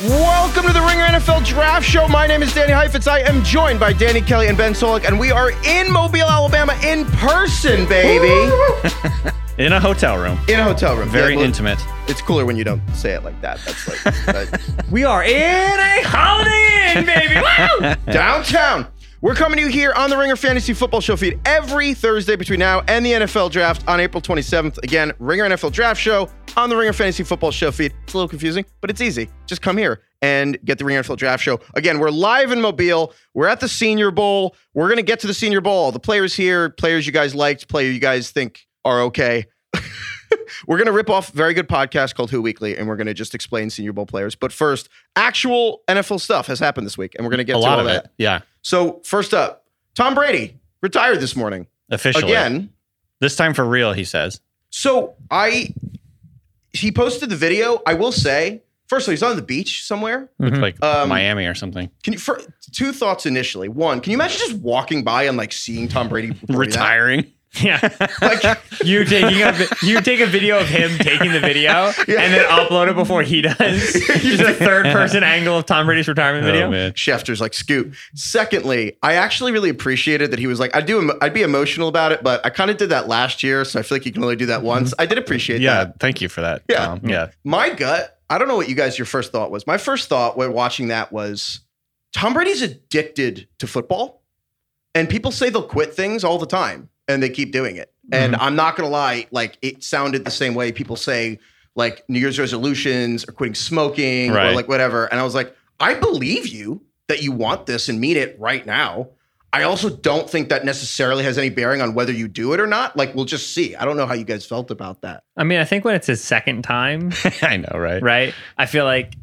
Welcome to the Ringer NFL Draft Show. My name is Danny Heifetz. I am joined by Danny Kelly and Ben Solak, and we are in Mobile, Alabama, in person, baby. in a hotel room. In a hotel room. Very Yeah, intimate. It's cooler when you don't say it like that. That's like that- We are in a Holiday Inn, baby. Woo! downtown. We're coming to you here on the Ringer Fantasy Football Show feed every Thursday between now and the NFL Draft on April 27th. Again, Ringer NFL Draft Show on the Ringer Fantasy Football Show feed. It's a little confusing, but it's easy. Just come here and get the Ringer NFL Draft Show. Again, we're live in Mobile. We're at the Senior Bowl. We're going to get to the Senior Bowl. The players here, players you guys liked, player you guys think are okay. we're going to rip off a very good podcast called Who Weekly, and we're going to just explain Senior Bowl players. But first, actual NFL stuff has happened this week, and we're going to get a to lot all of that. it. Yeah. So first up, Tom Brady retired this morning Officially. again. This time for real, he says. So I, he posted the video. I will say, first of all, he's on the beach somewhere. Looks like Um, Miami or something. Can you? For, two thoughts initially. One, can you imagine just walking by and like seeing Tom Brady recording that? Retiring. Yeah. Like, You taking a you take a video of him taking the video and then upload it before he does. Just a third person angle of Tom Brady's retirement oh, video. Oh, man. Schefter's like scoop. Secondly, I actually really appreciated that he was like, I do, I'd be emotional about it, but I kind of did that last year, so I feel like you can only do that once. I did appreciate Yeah. that. Thank you for that. Yeah. Tom. Yeah. My gut, I don't know what you guys, your first thought was. My first thought when watching that was Tom Brady's addicted to football. And people say they'll quit things all the time and they keep doing it. And Mm-hmm. I'm not to lie, like it sounded the same way people say like New Year's resolutions or quitting smoking or like whatever. And I was like, I believe you that you want this and mean it right now. I also don't think that necessarily has any bearing on whether you do it or not. Like, we'll just see. I don't know how you guys felt about that. I mean, I think when it's his second time, I know, right? right? I feel like,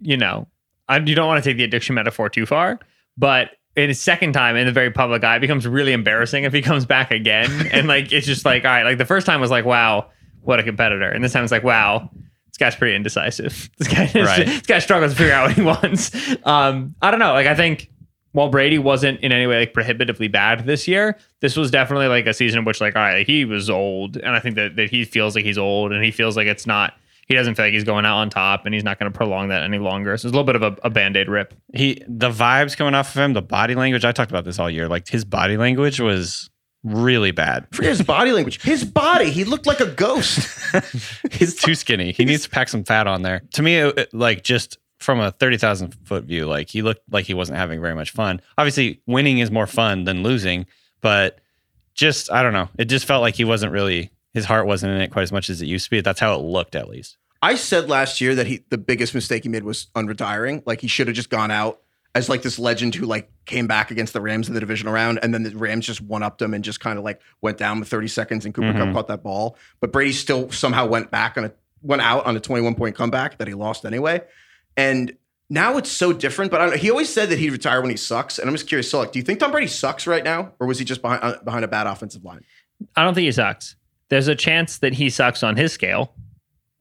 you know, I, you don't want to take the addiction metaphor too far, but in his second time in the very public eye, it becomes really embarrassing if he comes back again. and like, it's just like, all right, like the first time was like, wow, what a competitor. And this time it's like, wow, this guy's pretty indecisive. This guy, Right. this guy struggles to figure out what he wants. Um, I don't know. Like, I think while Brady wasn't in any way like prohibitively bad this year, this was definitely like a season in which like, all right, he was old. And I think that, that he feels like he's old and he feels like it's not, he doesn't feel like he's going out on top and he's not going to prolong that any longer. So it's a little bit of a, a band-aid rip. He the vibes coming off of him, the body language. I talked about this all year. Like his body language was really bad. Forget his body language. His body, he looked like a ghost. He's too skinny. He needs to pack some fat on there. To me, it, it- like just from a thirty thousand foot view, like he looked like he wasn't having very much fun. Obviously, winning is more fun than losing, but just I don't know. It just felt like he wasn't really his heart wasn't in it quite as much as it used to be. That's how it looked, at least. I said last year that he the biggest mistake he made was unretiring. Like he should have just gone out as like this legend who like came back against the Rams in the divisional round, and then the Rams just one upped him and just kind of like went down with 30 seconds, and Cooper Kupp Mhm. caught that ball. But Brady still somehow went back on a went out on a 21 point comeback that he lost anyway. And now it's so different. But I don't, he always said that he'd retire when he sucks. And I'm just curious, so like, do you think Tom Brady sucks right now, or was he just behind uh, behind a bad offensive line? I don't think he sucks. There's a chance that he sucks on his scale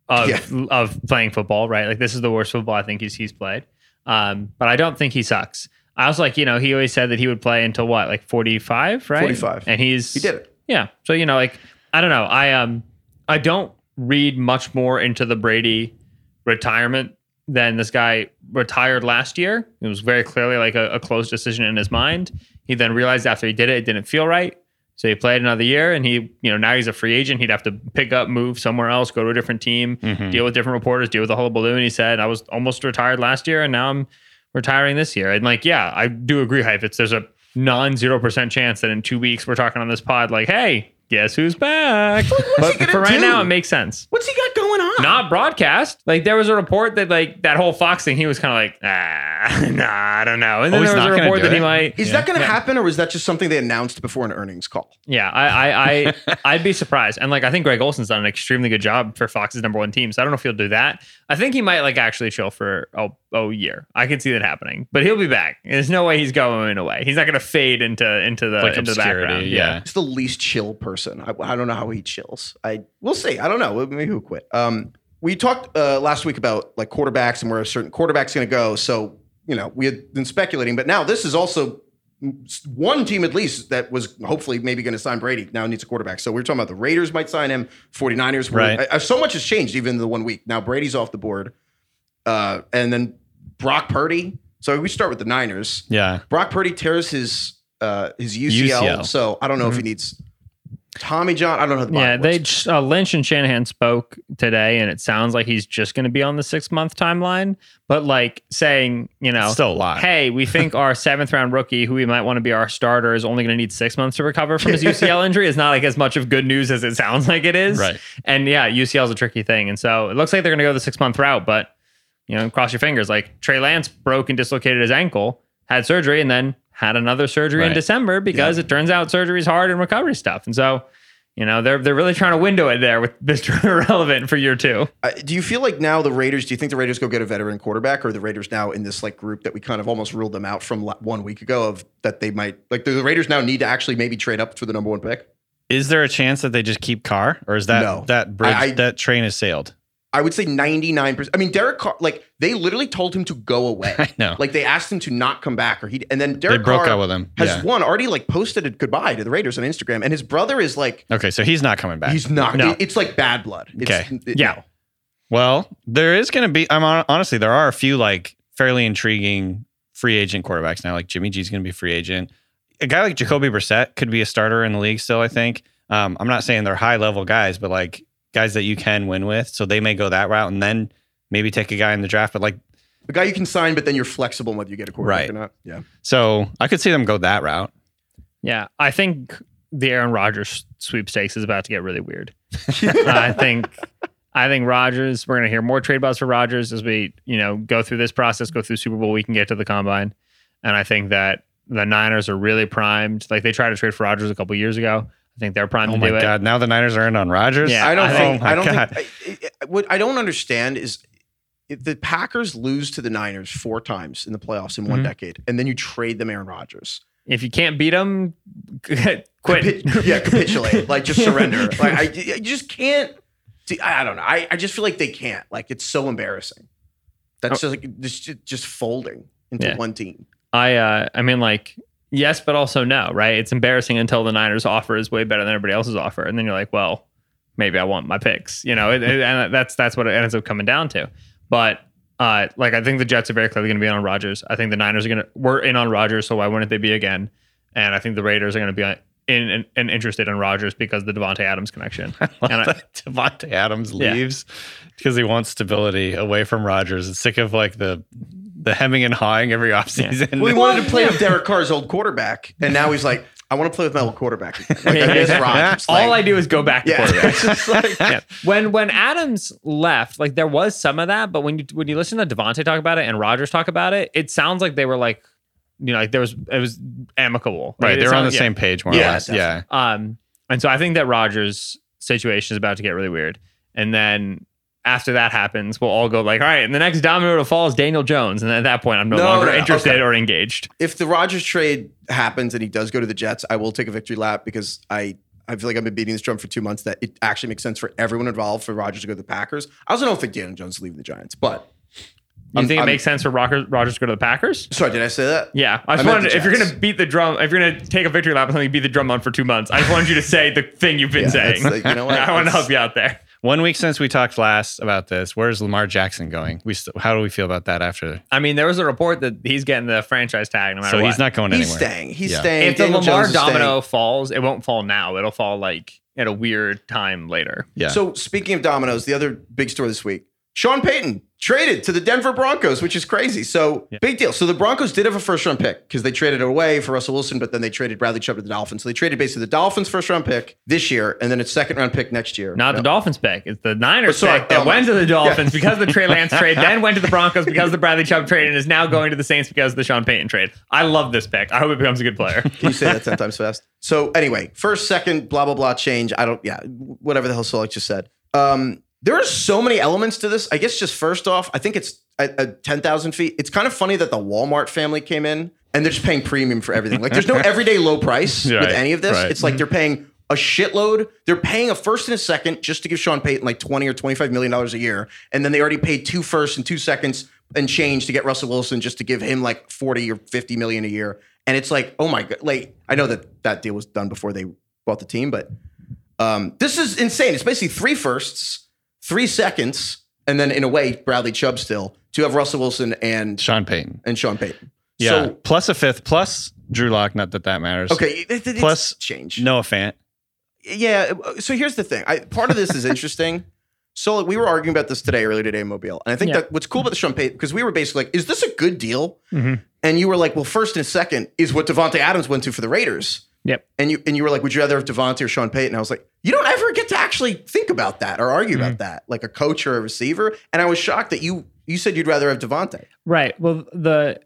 of Yeah. of playing football, right? Like this is the worst football I think he's he's played. Um, but I don't think he sucks. I was like, you know, he always said that he would play until what, like 45, right? 45. And he's He did it. Yeah. So you know, like I don't know. I um I don't read much more into the Brady retirement than this guy retired last year. It was very clearly like a, a close decision in his mind. He then realized after he did it, it didn't feel right. So he played another year, and he, you know, now he's a free agent. He'd have to pick up, move somewhere else, go to a different team, mm-hmm. deal with different reporters, deal with the whole balloon. He said, "I was almost retired last year, and now I'm retiring this year." And like, yeah, I do agree, hype. It's there's a non zero percent chance that in two weeks we're talking on this pod, like, hey, guess who's back? but gonna for right do? now, it makes sense. What's he got going on? Not broadcast. Like there was a report that like that whole Fox thing, he was kind of like, ah, nah, I don't know. And then Oh, there was a report do that he might. Is that going to happen, or is that just something they announced before an earnings call? Yeah, I, I, I, I'd be surprised. And like, I think Greg Olsen's done an extremely good job for Fox's number one team. So I don't know if he'll do that. I think he might like actually chill for a, a year. I can see that happening, but he'll be back. There's no way he's going away. He's not going to fade into into the Like into the background. yeah. He's the least chill person. I, I don't know how he chills. I we'll see. I don't know. Maybe he'll quit. Um, we talked uh, last week about like quarterbacks and where a certain quarterback's going to go. So you know we had been speculating, but now this is also one team at least that was hopefully maybe going to sign Brady now needs a quarterback. So we are talking about the Raiders might sign him, 49ers. were- Right. I- I- so much has changed even in the one week. Now Brady's off the board. Uh, and then Brock Purdy. So we start with the Niners. Yeah. Brock Purdy tears his uh, his UCL, UCL. so I don't know if he needs Tommy John. I don't know. The Yeah, body they works. uh, Lynch and Shanahan spoke today, and it sounds like he's just going to be on the six month timeline. But like saying, you know, Still a lot. Hey, we think our seventh round rookie, who we might want to be our starter, is only going to need six months to recover from his UCL injury. Is not like as much of good news as it sounds like it is. Right. And yeah, UCL is a tricky thing, and so it looks like they're going to go the six month route. But you know, cross your fingers. Like Trey Lance broke and dislocated his ankle, had surgery, and then had another surgery in December because it turns out surgery is hard and recovery stuff. And so, you know, they're they're really trying to window it there with Mr. Irrelevant for year two. Uh, do you feel like now the Raiders? Do you think the Raiders go get a veteran quarterback, or the Raiders now in this like group that we kind of almost ruled them out from one week ago of that they might like the, the Raiders now need to actually maybe trade up for the number one pick? Is there a chance that they just keep Carr, or is that No. that bridge I- I- that train has sailed? I would say ninety nine percent. I mean, Derek Carr, like they literally told him to go away. I know. Like they asked him to not come back, or he and then Derek broke Carr up with him. Has Yeah. one already like posted a goodbye to the Raiders on Instagram, and his brother is like Okay, so he's not coming back. he's not. No. It's like bad blood. It's, Okay. it- Yeah. Well, there is going to be. I'm hon- honestly, there are a few like fairly intriguing free agent quarterbacks now. Like Jimmy G's going to be a free agent. A guy like Jacoby Brissett could be a starter in the league still. I think. Um, I'm not saying they're high level guys, but like guys that you can win with. So they may go that route and then maybe take a guy in the draft. But like, The guy you can sign, but then you're flexible whether you get a quarterback Right. or not. Yeah. so I could see them go that route. Yeah, I think the Aaron Rodgers sweepstakes is about to get really weird. I think I think Rodgers. We're gonna hear more trade buzz for Rodgers as we you know go through this process, go through Super Bowl. We can get to the combine, and I think that the Niners are really primed. Like they tried to trade for Rodgers a couple years ago. I think they're primed Oh to my do it. god! Now the Niners are in on Rodgers. Yeah, I don't I think. oh I don't God. think. I, I- what I don't understand is if the Packers lose to the Niners four times in the playoffs in one Mhm. decade, and then you trade them Aaron Rodgers. If you can't beat them, quit. Capi- yeah, capitulate. like just surrender. Like I, I just can't. See, I I don't know. I, I just feel like they can't. Like it's so embarrassing. That's just like just just folding into Yeah. one team. I uh I mean like yes, but also no, right? It's embarrassing until the Niners offer is way better than everybody else's offer, and then you're like, well, maybe I want my picks, you know, it, it- and that's that's what it ends up coming down to. But uh, like I think the Jets are very clearly going to be on Rodgers. I think the Niners are going to we're in on Rodgers, so why wouldn't they be again? And I think the Raiders are going to be on- in and, and interested in Rodgers because of the Davante Adams connection. and I, Davante Adams leaves because he wants stability away from Rodgers. It's sick of like the the hemming and hawing every offseason. Well, he wanted to play with Derek Carr's old quarterback, and now he's like, I want to play with my old quarterback. Again. Like, I miss all Like, I do is go back to yeah, quarterback. like, yeah. When when Adams left, like there was some of that, but when you when you listen to Davante talk about it and Rodgers talk about it, it sounds like they were like, you know, like there was it was amicable. Like, right, it they're on the sounded- same page more Yeah, or less. Yeah. Um, and so I think that Rodgers' situation is about to get really weird. And then after that happens, we'll all go like, all right, and the next domino to fall is Daniel Jones. And at that point, I'm no, No, longer no, interested okay. or engaged. if the Rodgers trade happens and he does go to the Jets, I will take a victory lap because I I feel like I've been beating this drum for two months that it actually makes sense for everyone involved for Rodgers to go to the Packers. I also don't think Daniel Jones is leaving the Giants, but You think it makes sense for Rocker, Rodgers to go to the Packers? Sorry, did I say that? Yeah, I I just meant wanted if you're gonna beat the drum, if you're gonna take a victory lap on something, beat the drum on for two months. I just wanted you to say the thing you've been Yeah, saying. like, you know what? I want to help you out there. One week since we talked last about this, where's Lamar Jackson going? We st- how do we feel about that after? I mean, there was a report that he's getting the franchise tag no matter So what. he's not going He's anywhere. staying. He's Yeah. staying. If the Daniel Lamar Jones domino falls, it won't fall now. It'll fall like at a weird time later. Yeah. So speaking of dominoes, the other big story this week: Sean Payton traded to the Denver Broncos, which is crazy. So big deal. So the Broncos did have a first round pick because they traded away for Russell Wilson, but then they traded Bradley Chubb to the Dolphins. So they traded basically the Dolphins first round pick this year, and then a second round pick next year. Not the Dolphins pick. It's the Niners Oh, sorry. pick that Oh, went to the Dolphins because of the Trey Lance trade, then went to the Broncos because of the Bradley Chubb trade, and is now going to the Saints because of the Sean Payton trade. I love this pick. I hope it becomes a good player. Can you say that 10 times fast? So anyway, first, second, blah, blah, blah, change. I don't, yeah, whatever the hell Solak just said. Um, there are so many elements to this. I guess just first off, I think it's at, at 10,000 feet. It's kind of funny that the Walmart family came in and they're just paying premium for everything. Like there's no everyday low price with any of this. right. It's like they're paying a shitload. They're paying a first and a second just to give Sean Payton like 20 or 25 million dollars a year. And then they already paid two firsts and two seconds and change to get Russell Wilson just to give him like 40 or 50 million a year. And it's like, oh my god, like I know that that deal was done before they bought the team, but um, this is insane. It's basically three firsts, three seconds, and then in a way, Bradley Chubb still to have Russell Wilson and Sean Payton. and Sean Payton. Yeah. So plus a fifth, plus Drew Lock. Not that that matters. okay, it, it- Plus change. Noah Fant. Yeah. So here's the thing. I, part of this is interesting. So we were arguing about this today, earlier today in Mobile, and I think Yeah. that what's cool about the Sean Payton because we were basically like, "Is this a good deal?" Mhm. And you were like, "Well, first and second is what Davante Adams went to for the Raiders." Yep. And you and you were like, "Would you rather have Davante or Sean Payton?" I was like, "You don't ever get to actually think about that or argue Mm-hmm. about that, like a coach or a receiver." And I was shocked that you you said you'd rather have Davante. Right. Well, the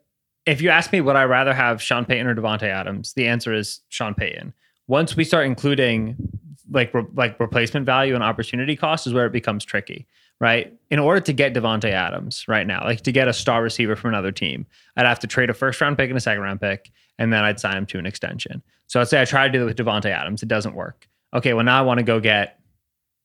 if you ask me would I rather have Sean Payton or Davante Adams, the answer is Sean Payton. Once we start including like re- like replacement value and opportunity cost is where it becomes tricky, right? In order to get Davante Adams right now, like to get a star receiver from another team, I'd have to trade a first round pick and a second round pick, and then I'd sign him to an extension. So I'd say I try to do it with Devonte Adams, it doesn't work. Okay, well now I want to go get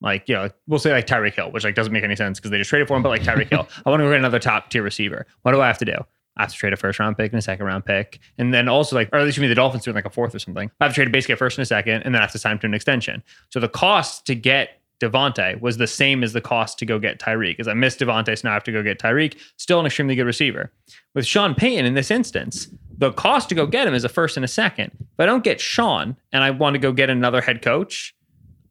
like you know, we'll say like Tyreek Hill, which like doesn't make any sense because they just traded for him, but like Tyreek Hill, I want to go get another top tier receiver. What do I have to do? I have to trade a first round pick and a second round pick, and then also like, or at least me the Dolphins doing like a fourth or something. I have to trade basically a first and a second, and then I have to sign him to an extension. So the cost to get Davante was the same as the cost to go get Tyreek. Because I missed Davante, so now I have to go get Tyreek. Still an extremely good receiver. With Sean Payton in this instance, the cost to go get him is a first and a second. If I don't get Sean and I want to go get another head coach,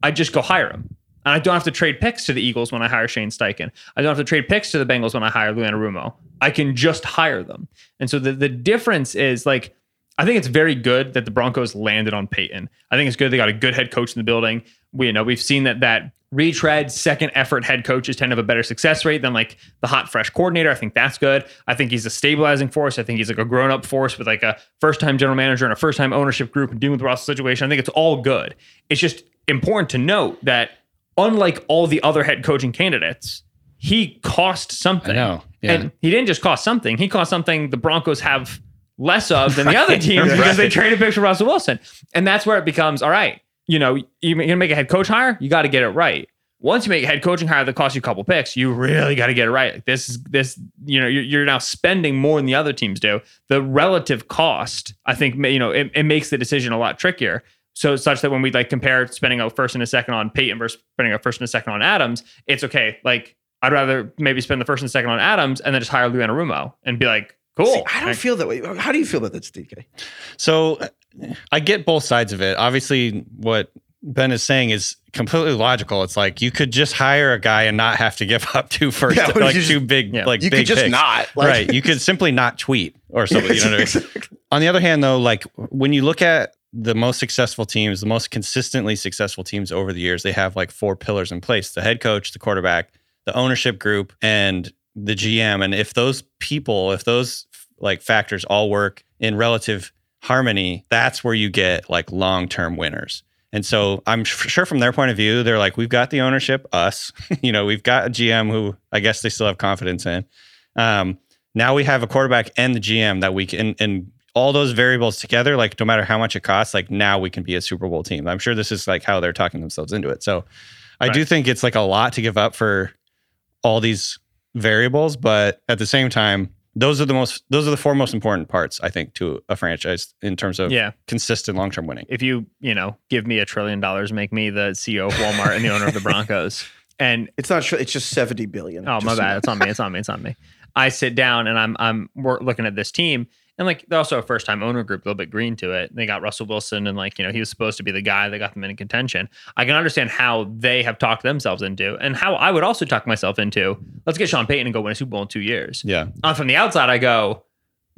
I just go hire him. And I don't have to trade picks to the Eagles when I hire Shane Steichen. I don't have to trade picks to the Bengals when I hire Lou Anarumo. I can just hire them. And so the, the difference is like, I think it's very good that the Broncos landed on Payton. I think it's good they got a good head coach in the building. We you know we've seen that that retread second effort head coaches tend to have a better success rate than like the hot fresh coordinator. I think that's good. I think he's a stabilizing force. I think he's like a grown up force with like a first time general manager and a first time ownership group and dealing with the Russell situation. I think it's all good. It's just important to note that unlike all the other head coaching candidates, he cost something. I know, yeah. And he didn't just cost something. He cost something the Broncos have less of than the other teams because they traded picks for Russell Wilson. And that's where it becomes all right. You know, you're going to make a head coach hire, you got to get it right. Once you make a head coaching hire that costs you a couple picks, you really got to get it right. Like this is this, you know, you're, you're now spending more than the other teams do. The relative cost, I think, you know, it, it makes the decision a lot trickier. So such that when we like compare spending a first and a second on Payton versus spending a first and a second on Adams, it's okay. Like I'd rather maybe spend the first and second on Adams and then just hire Lou Anarumo and be like, cool. See, I don't Like, feel that way. How do you feel about that, DK? So I get both sides of it. Obviously, what Ben is saying is completely logical. It's like you could just hire a guy and not have to give up two first, Yeah, like you two just- big, yeah. like You big could just picks. not, like- right. You could simply not tweet or something. You know what I mean? On the other hand, though, like when you look at the most successful teams, the most consistently successful teams over the years, they have like four pillars in place: the head coach, the quarterback, the ownership group, and the GM. And if those people, if those like factors all work in relative harmony, that's where you get like long-term winners. And so I'm sure from their point of view, they're like, we've got the ownership, us. you know, we've got a GM who I guess they still have confidence in. Um, now we have a quarterback and the GM that we can, and all those variables together, like no matter how much it costs, like now we can be a Super Bowl team. I'm sure this is like how they're talking themselves into it. So I do think it's like a lot to give up for all these variables, but at the same time, those are the most those are the four most important parts, I think, to a franchise in terms of Yeah. consistent long term winning. if you you know give me a trillion dollars, make me the CEO of Walmart and the owner of the Broncos, and It's not sure. It's just seventy billion. oh my Just bad, it's on me, it's on me, it's on me. I sit down and I'm I'm wor- looking at this team. And like they're also a first time owner group, a little bit green to it. And They got Russell Wilson and like, you know, he was supposed to be the guy that got them into contention. I can understand how they have talked themselves into and how I would also talk myself into, let's get Sean Payton and go win a Super Bowl in two years. Yeah. Uh, from the outside, I go,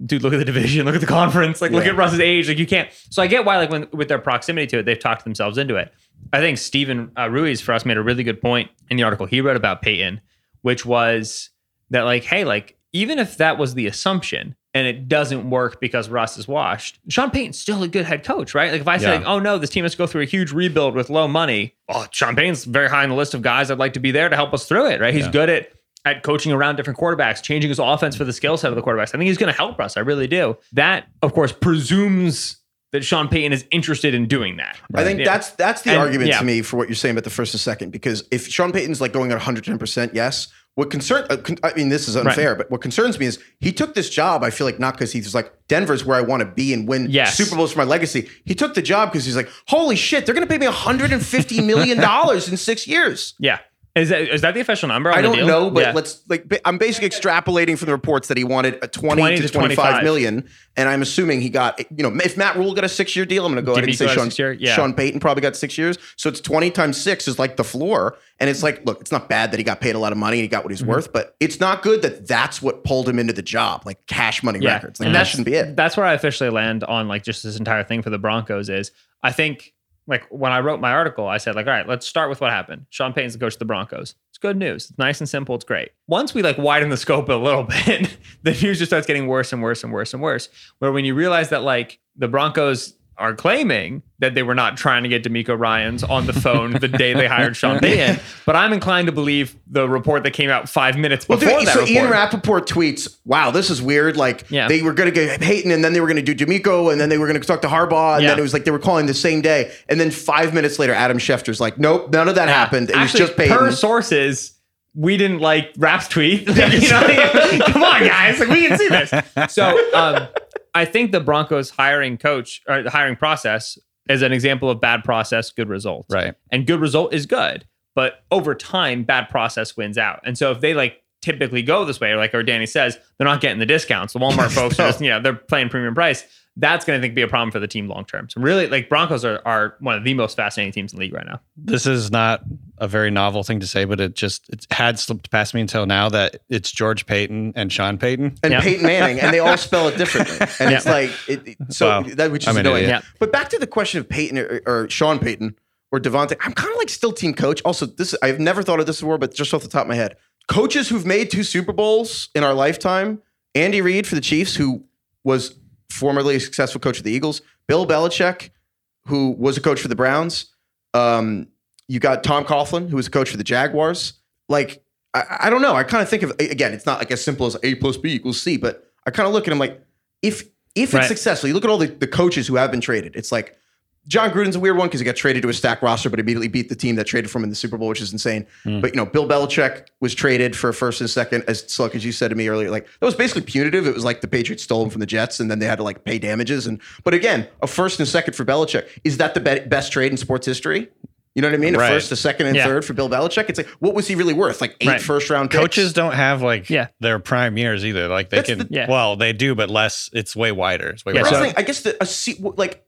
dude, look at the division, look at the conference, like look at Russ's age. Like you can't. So I get why, like when with their proximity to it, they've talked themselves into it. I think Stephen uh, Ruiz for us made a really good point in the article he wrote about Payton, which was that like, hey, like even if that was the assumption and it doesn't work because Russ is washed, Sean Payton's still a good head coach, right? Like if I say, Yeah. like, oh no, this team has to go through a huge rebuild with low money, oh, Sean Payton's very high on the list of guys I'd like to be there to help us through it, right? He's Yeah. good at at coaching around different quarterbacks, changing his offense for the skill set of the quarterbacks. I think he's going to help us. I really do. That, of course, presumes that Sean Payton is interested in doing that. I think Yeah. that's that's the And- argument yeah. to me for what you're saying about the first and second. Because if Sean Payton's like going at 110, percent yes. What concern? Uh, con- I mean, this is unfair, but what concerns me is he took this job. I feel like not because he's like Denver's where I want to be and win Yes. Super Bowls for my legacy. He took the job because he's like, holy shit, they're going to pay me 150 million dollars in six years. Yeah. Is that is that the official number? on I don't deal? know, but Yeah. let's like I'm basically extrapolating from the reports that he wanted a 20, 20 to to 25 25. million, and I'm assuming he got you know if Matt Rhule got a six year deal, I'm going to go ahead and say Sean. Yeah. Sean Payton probably got six years, so it's 20 times six is like the floor, and it's like look, it's not bad that he got paid a lot of money and he got what Mm-hmm. he's worth, but it's not good that that's what pulled him into the job, like cash money records, like and that shouldn't be it. That's where I officially land on like just this entire thing for the Broncos is I think like when I wrote my article, I said like, all right, let's start with what happened. Sean Payton's the coach of the Broncos. It's good news. It's nice and simple. It's great. Once we like widen the scope a little bit, the news just starts getting worse and worse and worse and worse. Where when you realize that like the Broncos are claiming that they were not trying to get DeMeco Ryans on the phone the day they hired Sean Payton, but I'm inclined to believe the report that came out five minutes Well, before dude, that so report. Ian Rapoport tweets, wow, this is weird. Like, Yeah. they were going to get Payton, and then they were going to do D'Amico, and then they were going to talk to Harbaugh, and Yeah. then it was like they were calling the same day. And then five minutes later, Adam Schefter's like, nope, none of that happened. It Actually, was just Payton. Per sources, we didn't like Rap's tweet. You know, come on, guys, like we can see this. So, um, I think the Broncos hiring coach or the hiring process is an example of bad process, good result. Right. And good result is good, but over time, bad process wins out. And so if they like typically go this way, or like or Danny says, they're not getting the discounts. The Walmart folks are just, you know, they're playing premium price. That's going to think be a problem for the team long term. So really, like Broncos are, are one of the most fascinating teams in the league right now. This is not a very novel thing to say, but it just it had slipped past me until now that it's George Paton and Sean Payton. and Yeah. Peyton Manning, and they all spell it differently. And it's like, it, it- so Wow. that which is I'm annoying. idiot. Yeah. But back to the question of Peyton or, or Sean Payton or Davante, I'm kind of like still team coach. Also, this I've never thought of this before, but just off the top of my head, coaches who've made two Super Bowls in our lifetime: Andy Reid for the Chiefs, who was formerly a successful coach of the Eagles; Bill Belichick, who was a coach for the Browns. Um, you got Tom Coughlin, who was a coach for the Jaguars. Like, I, I don't know. I kind of think of again, it's not like as simple as A plus B equals C, but I kind of look at him like if if it's Right. successful, you look at all the, the coaches who have been traded. It's like Jon Gruden's a weird one because he got traded to a stack roster, but immediately beat the team that traded from him in the Super Bowl, which is insane. Hmm. But you know, Bill Belichick was traded for a first and second, as Solak, as you said to me earlier. Like that was basically punitive. It was like the Patriots stole him from the Jets, and then they had to like pay damages. And but again, a first and second for Belichick is that the be- best trade in sports history? You know what I mean? A first, a second, and Yeah. third for Bill Belichick. It's like, what was he really worth? Like eight Right. first round picks? Coaches don't have like Yeah. their prime years either. Like they That's can, the- Yeah. well, they do, but less. It's way wider. It's way Yeah, wider. I I guess the a se- like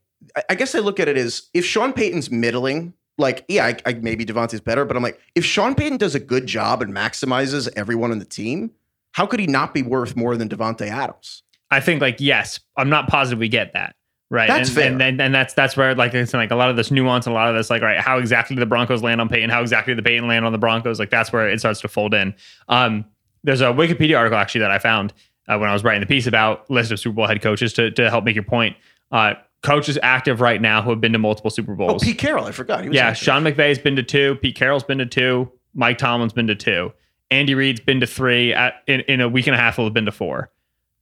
I- guess I look at it as if Sean Payton's middling, like yeah, I, I maybe Davante's better, but I'm like if Sean Payton does a good job and maximizes everyone on the team, how could he not be worth more than Davante Adams? I think like yes, I'm not positive we get that. Right. That's and, fair. And, and, and that's that's where like it's like a lot of this nuance and a lot of this like right how exactly the Broncos land on Payton, how exactly the Payton land on the Broncos, like that's where it starts to fold in. Um, there's a Wikipedia article actually that I found uh, when I was writing the piece about list of Super Bowl head coaches to to help make your point. Uh, coaches active right now who have been to multiple Super Bowls. Oh, Bowls. Pete Carroll, I forgot. He was Yeah, active. Sean McVay's been to two. Pete Carroll's been to two. Mike Tomlin's been to two. Andy Reid's been to three. At, in, in a week and a half, will have been to four.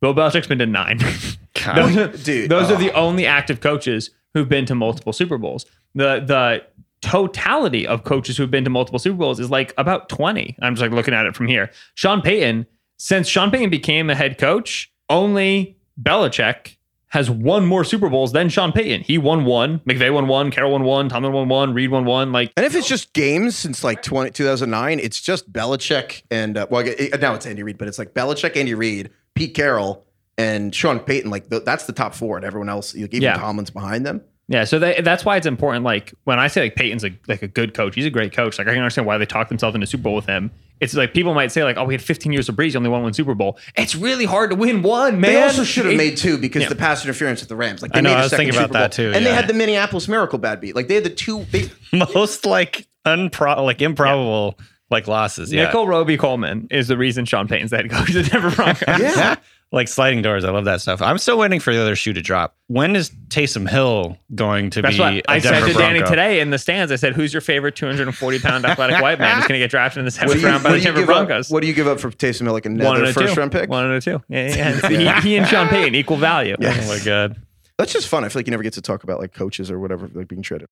Bill Belichick's been to nine. Those are, Dude, those are oh. the only active coaches who've been to multiple Super Bowls. The the totality of coaches who've been to multiple Super Bowls is like about 20. I'm just like looking at it from here. Sean Payton, since Sean Payton became a head coach, only Belichick has won more Super Bowls than Sean Payton. He won one, McVay won one, Carroll won one, Tomlin won one, Reid won one. Like, And if it's just games since like 20, 2009, it's just Belichick and uh, well, it, now it's Andy Reid, but it's like Belichick, Andy Reid, Pete Carroll, and Sean Payton. Like th- that's the top four, and everyone else, like, even Yeah. Tomlin's behind them. Yeah, so they, that's why it's important. Like when I say like Payton's a, like a good coach, he's a great coach. Like I can understand why they talked themselves into Super Bowl with him. It's like people might say like, oh, we had 15 years of Brees, he only won one Super Bowl. It's really hard to win one, man. They also should have made two because Yeah. the pass interference with the Rams. Like they I know, made I a was second thinking about Super Bowl. that too, and they had the Minneapolis Miracle bad beat. Like they had the two. They, Most like unpro like improbable like losses. Yeah. Nickell Robey-Coleman is the reason Sean Payton's the head coach of the Denver Broncos. yeah, like sliding doors. I love that stuff. I'm still waiting for the other shoe to drop. When is Taysom Hill going to That's be what a I said Denver to Danny today in the stands. I said, "Who's your favorite 240 pound athletic white man who's going to get drafted in the what seventh you, round by the do you Denver Broncos?" up? What do you give up for Taysom Hill? Like One another and a first two. round pick. One and a two. Yeah, yeah. yeah. he, he and Sean Payton equal value. Oh my god. That's just fun. I feel like you never get to talk about like coaches or whatever like being traded.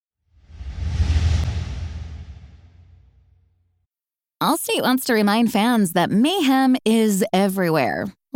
Allstate wants to remind fans that mayhem is everywhere.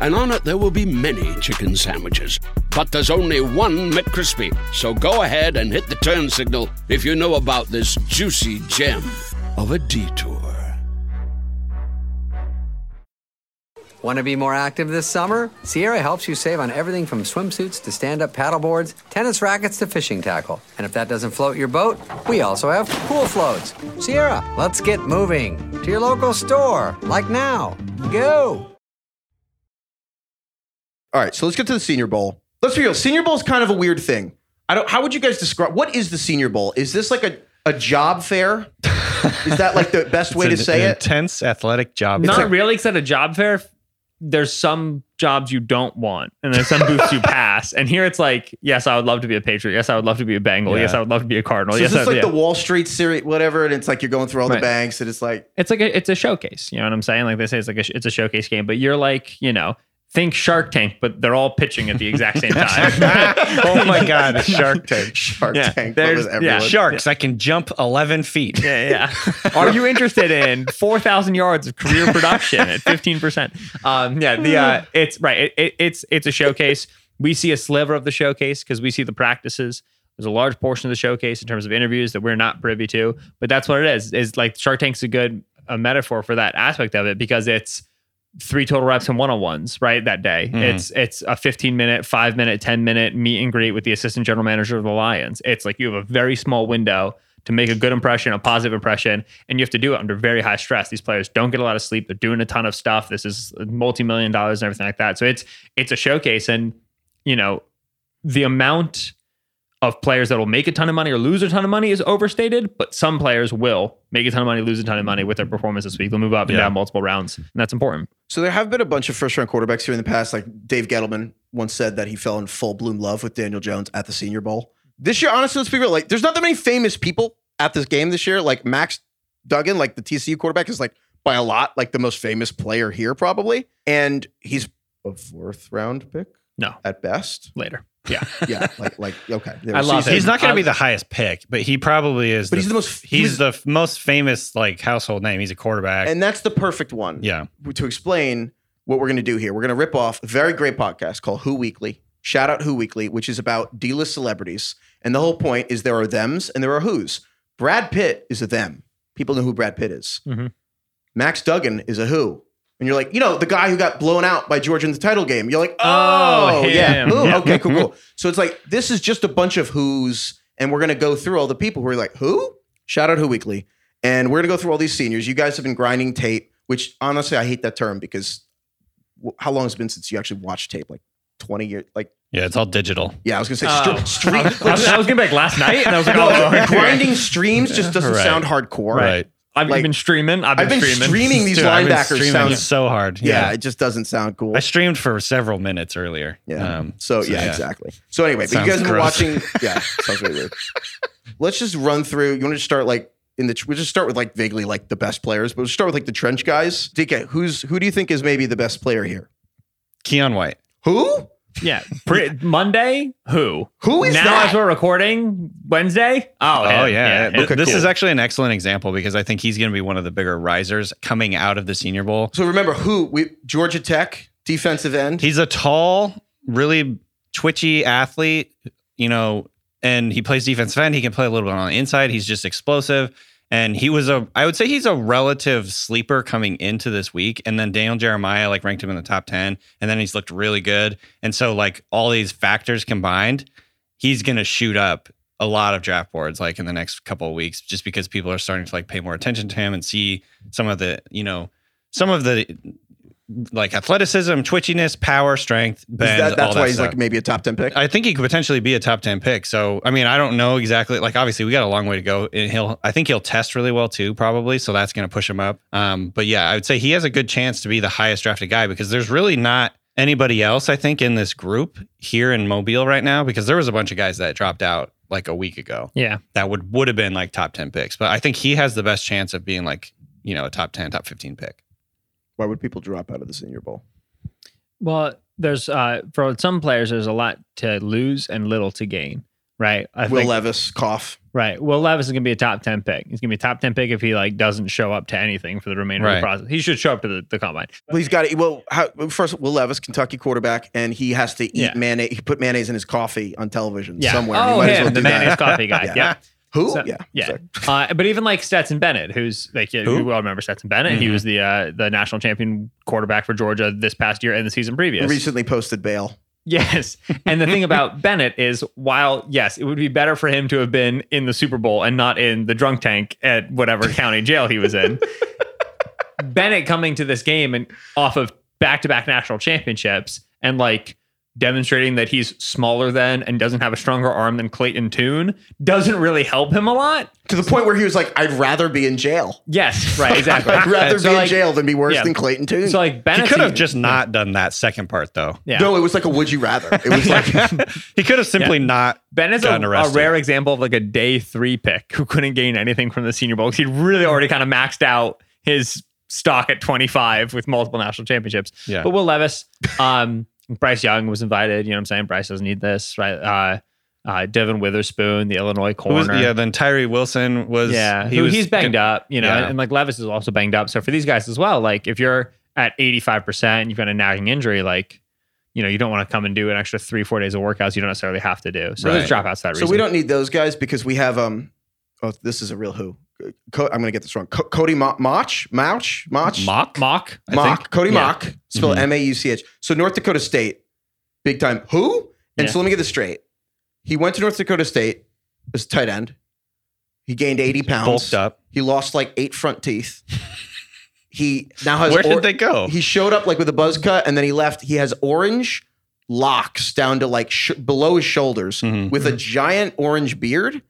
and on it there will be many chicken sandwiches. But there's only one McCrispy. So go ahead and hit the turn signal if you know about this juicy gem of a detour. Want to be more active this summer? Sierra helps you save on everything from swimsuits to stand up paddleboards, tennis rackets to fishing tackle. And if that doesn't float your boat, we also have pool floats. Sierra, let's get moving to your local store, like now. Go! All right, so let's get to the Senior Bowl. Let's be real. Senior Bowl is kind of a weird thing. I don't. How would you guys describe? What is the Senior Bowl? Is this like a a job fair? is that like the best way to an say it? Intense athletic job. Not fair. really, because at a job fair, there's some jobs you don't want, and there's some booths you pass. And here it's like, yes, I would love to be a Patriot. Yes, I would love to be a Bengal. Yeah. Yes, I would love to be a Cardinal. So yes, is this like yeah. the Wall Street series, whatever? And it's like you're going through all the banks, and it's like it's like a, it's a showcase. You know what I'm saying? Like they say, it's like a, it's a showcase game, but you're like, you know, think Shark Tank, but they're all pitching at the exact same time. oh my god, Shark Tank. Shark Yeah, Tank. there's- yeah. Sharks, I can jump 11 feet. Yeah, yeah. Are you interested in four thousand yards of career production at fifteen percent? Um, yeah, the uh, it's right. It, it, it's it's a showcase. We see a sliver of the showcase because we see the practices. There's a large portion of the showcase in terms of interviews that we're not privy to, but that's what it is. Is like Shark Tank's a good a metaphor for that aspect of it because it's three total reps and one-on-ones right that day. Mm-hmm. It's it's a 15 minute 5 minute 10 minute meet and greet with the assistant general manager of the lions it's like you have a very small window to make a good impression a positive impression and you have to do it under very high stress. These players don't get a lot of sleep. They're doing a ton of stuff. This is multi-million dollars and everything like that. So it's it's a showcase. And you know the amount of players that will make a ton of money or lose a ton of money is overstated, but some players will make a ton of money, lose a ton of money with their performance this week. They'll move up and Yeah. down multiple rounds, and that's important. So there have been a bunch of first round quarterbacks here in the past. Like Dave Gettleman once said that he fell in full bloom love with Daniel Jones at the Senior Bowl. This year, honestly, let's be real. Like, there's not that many famous people at this game this year. Like Max Duggan, like the TCU quarterback, is like by a lot like the most famous player here, probably. And he's a fourth round pick No, at best. later. Yeah. Yeah, like like okay. There I love he's- it. He's not going to be the highest pick, but he probably is. But he's the most- he He's was- the f- most famous like household name. He's a quarterback. and that's the perfect one. yeah, to explain what we're going to do here. We're going to rip off a very great podcast called Who Weekly. Shout out Who Weekly, which is about D-list celebrities. And the whole point is there are thems and there are who's. Brad Pitt is a them. People know who Brad Pitt is. Mhm. Max Duggan is a who. And you're like, you know, the guy who got blown out by Georgia in the title game. You're like, oh, Oh, yeah. him. Who? Yeah. Okay, cool, cool. So it's like, this is just a bunch of who's, and we're going to go through all the people who are like, who? Shout out Who Weekly. And we're going to go through all these seniors. You guys have been grinding tape, which honestly, I hate that term because how long has it been since you actually watched tape? Like 20 years? Like, yeah, it's all digital. yeah, I was going to say oh. stre- stream. I was, I was getting back last night, and I was like, No, oh, grinding streams just doesn't Right. sound hardcore. Right. I've Like, been streaming. I've been, I've been streaming. streaming these Dude, I've been linebackers. streaming Sounds so hard. yeah, Yeah. it just doesn't sound cool. I streamed for several minutes earlier. Yeah. Um, so, yeah, exactly. So anyway, but you guys have been watching. Yeah, sounds really weird. Let's just run through. You want to start like in the? We'll just start with like vaguely like the best players, but we'll start with like the trench guys. DK, who's who do you think is maybe the best player here? Keion White. Who? Yeah. Pre- Monday, who? Who is now that? as we're recording Wednesday? Oh, Oh him. yeah, him. Th- Okay, this cool. is actually an excellent example because I think he's going to be one of the bigger risers coming out of the Senior Bowl. So remember who? We Georgia Tech defensive end. He's a tall, really twitchy athlete, you know, and he plays defensive end. He can play a little bit on the inside. He's just explosive. And he was a, I would say he's a relative sleeper coming into this week. And then Daniel Jeremiah like ranked him in the top 10. And then he's looked really good. And so, like, all these factors combined, he's going to shoot up a lot of draft boards like in the next couple of weeks just because people are starting to like pay more attention to him and see some of the, you know, some of the like athleticism, twitchiness, power, strength, bend, that, that's all that why he's stuff. like maybe a top ten pick. I think he could potentially be a top 10 pick. So, I mean, I don't know exactly. Like, obviously, we got a long way to go. And he'll, I think he'll test really well too, probably. So that's going to push him up. Um, but yeah, I would say he has a good chance to be the highest drafted guy because there's really not anybody else, I think, in this group here in Mobile right now because there was a bunch of guys that dropped out like a week ago Yeah. that would would have been like top 10 picks. But I think he has the best chance of being like, you know, a top 10, top 15 pick. Why would people drop out of the Senior Bowl? Well, there's uh for some players there's a lot to lose and little to gain, right? I Will think, Levis cough. right. Will Levis is gonna be a top ten pick. He's gonna be a top ten pick if he like doesn't show up to anything for the remainder of the process. He should show up to the, the combine. Well, he's got to. Well, how, first, Will Levis, Kentucky quarterback, and he has to eat Yeah. mayonnaise. He put mayonnaise in his coffee on television Yeah. somewhere. He Oh, might as him, well the do that. mayonnaise coffee guy. Yeah. yeah. Who? So- yeah, yeah. Uh, but even like Stetson Bennett, who's like yeah, Who? we all remember Stetson Bennett. He Mhm. was the uh, the national champion quarterback for Georgia this past year and the season previous. Recently posted bail. Yes. And the thing about Bennett is while yes, it would be better for him to have been in the Super Bowl and not in the drunk tank at whatever county jail he was in. Bennett coming to this game and off of back-to-back national championships and like demonstrating that he's smaller than and doesn't have a stronger arm than Clayton Tune doesn't really help him a lot. To the point where he was like, "I'd rather be in jail. Yes, right, exactly. I'd rather So, be in jail than be worse yeah. than Clayton Tune." So like He Bennett could have just not done that second part though. yeah. No, it was like a would you rather. It was like he could have simply not Bennett's a, gotten a rare example of like a day three pick who couldn't gain anything from the Senior Bowl. 'cause He'd really already kind of maxed out his stock at 25 with multiple national championships. Yeah. But Will Levis, um, Bryce Young was invited. You know what I'm saying? Bryce doesn't need this, right? Uh, uh, Devon Witherspoon, the Illinois Who was- corner. yeah, then Tyree Wilson was yeah, he who- was he's banged good- up, you know, Yeah. and like Levis is also banged up. So for these guys as well, like if you're at 85%, and you've got a nagging injury, like, you know, you don't want to come and do an extra three, four days of workouts you don't necessarily have to do. So there's Right. dropouts that so we don't need those guys because we have um. Oh, this is a real who. Co- I'm gonna get this wrong. Co- Cody Mo- Mauch, Mauch, Mauch, Mock. mock. I Mock, think. Cody Yeah. Mock, spelled Mhm. M A U C H. So North Dakota State, big time. Who? And Yeah. so let me get this straight. He went to North Dakota State as tight end. He gained 80 pounds. Bulked up. He lost like eight front teeth. He now has Where or- did they go? He showed up like with a buzz cut and then he left. He has orange locks down to like sh- below his shoulders Mhm. with a giant orange beard.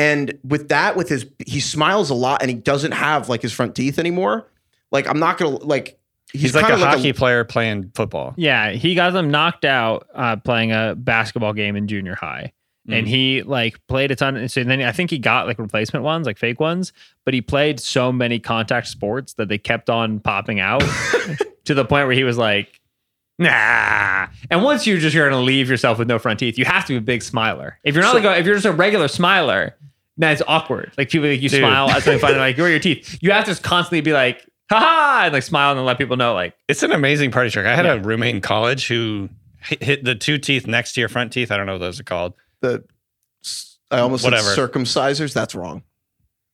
And with that, with his, he smiles a lot and he doesn't have like his front teeth anymore. Like, I'm not going to like, He's, like a kinda hockey player playing football. Yeah, he got them knocked out uh, playing a basketball game in junior high. And he like played a ton. And so then I think he got like replacement ones, like fake ones, but he played so many contact sports that they kept on popping out to the point where he was like, nah. And once you're just going to leave yourself with no front teeth, you have to be a big smiler. If you're not like, a, if you're just a regular smiler, then it's awkward. Like people, like you Dude. smile at something funny, like, where are your teeth? You have to just constantly be like, ha ha, and like smile and then let people know, like, It's an amazing party trick. I had Yeah. a roommate in college who hit, hit the two teeth next to your front teeth. I don't know what those are called. the, I almost Whatever. said circumcisers. That's wrong.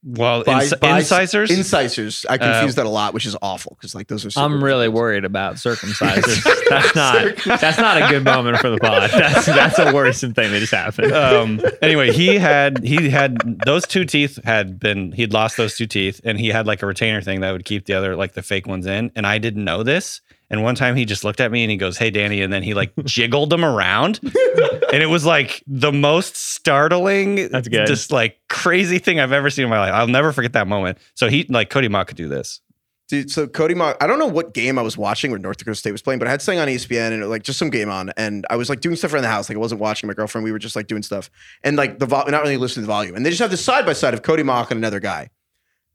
Well, Bi- ins- bi- incisors. Incisors. I confuse Uh, that a lot, which is awful because like those are. I'm really different. worried about circumcisers. that's not that's not a good moment for the pod. That's that's a worrisome thing that just happened. um, anyway, he had he had those two teeth had been he'd lost those two teeth, and he had like a retainer thing that would keep the other like the fake ones in. And I didn't know this, And one time he just looked at me and he goes, "Hey, Danny," and then he like jiggled them around, and it was like the most startling, That's good. just like crazy thing I've ever seen in my life. I'll never forget that moment. So he like Cody Mauch could do this. Dude, so Cody Mauch, I don't know what game I was watching where North Dakota State was playing, but I had something on ESPN and like just some game on, and I was like doing stuff around the house. Like I wasn't watching my girlfriend. We were just like doing stuff, and like the vol- not really listening to the volume. And they just have this side by side of Cody Mauch and another guy,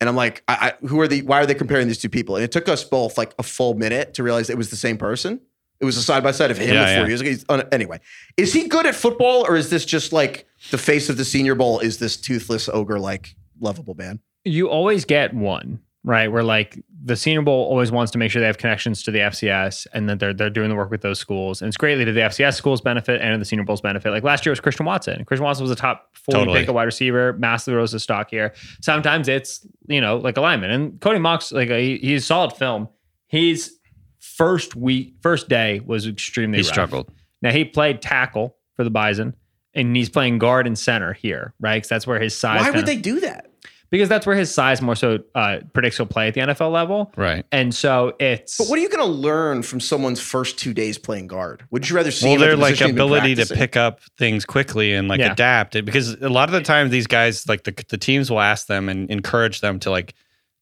and I'm like, I, I, who are the? Why are they comparing these two people? And it took us both like a full minute to realize it was the same person. It was a side by side of him Yeah, with four yeah. years ago. He's, anyway, is he good at football, or is this just like the face of the Senior Bowl? Is this toothless ogre like lovable man? you always get one, right? Where like the Senior Bowl always wants to make sure they have connections to the FCS and that they're they're doing the work with those schools. And it's greatly to the FCS schools benefit and to the Senior Bowl's benefit. Like last year was Christian Watson. Christian Watson was a top 40 Totally. pick, a wide receiver, massively rose his stock here. Sometimes it's, you know, like alignment. And Cody Mauch's like a, he- he's solid film. He's first week, first day was extremely He rough. struggled. Now he played tackle for the Bison, and he's playing guard and center here, right? Because that's where his size. Why kinda- would they do that? Because that's where his size more so uh, predicts he'll play at the NFL level, Right. and so it's. But what are you going to learn from someone's first two days playing guard? Would you rather see Well, him at their like position he's been ability to pick up things quickly and like Yeah. adapt it because a lot of the time these guys like the the teams will ask them and encourage them to like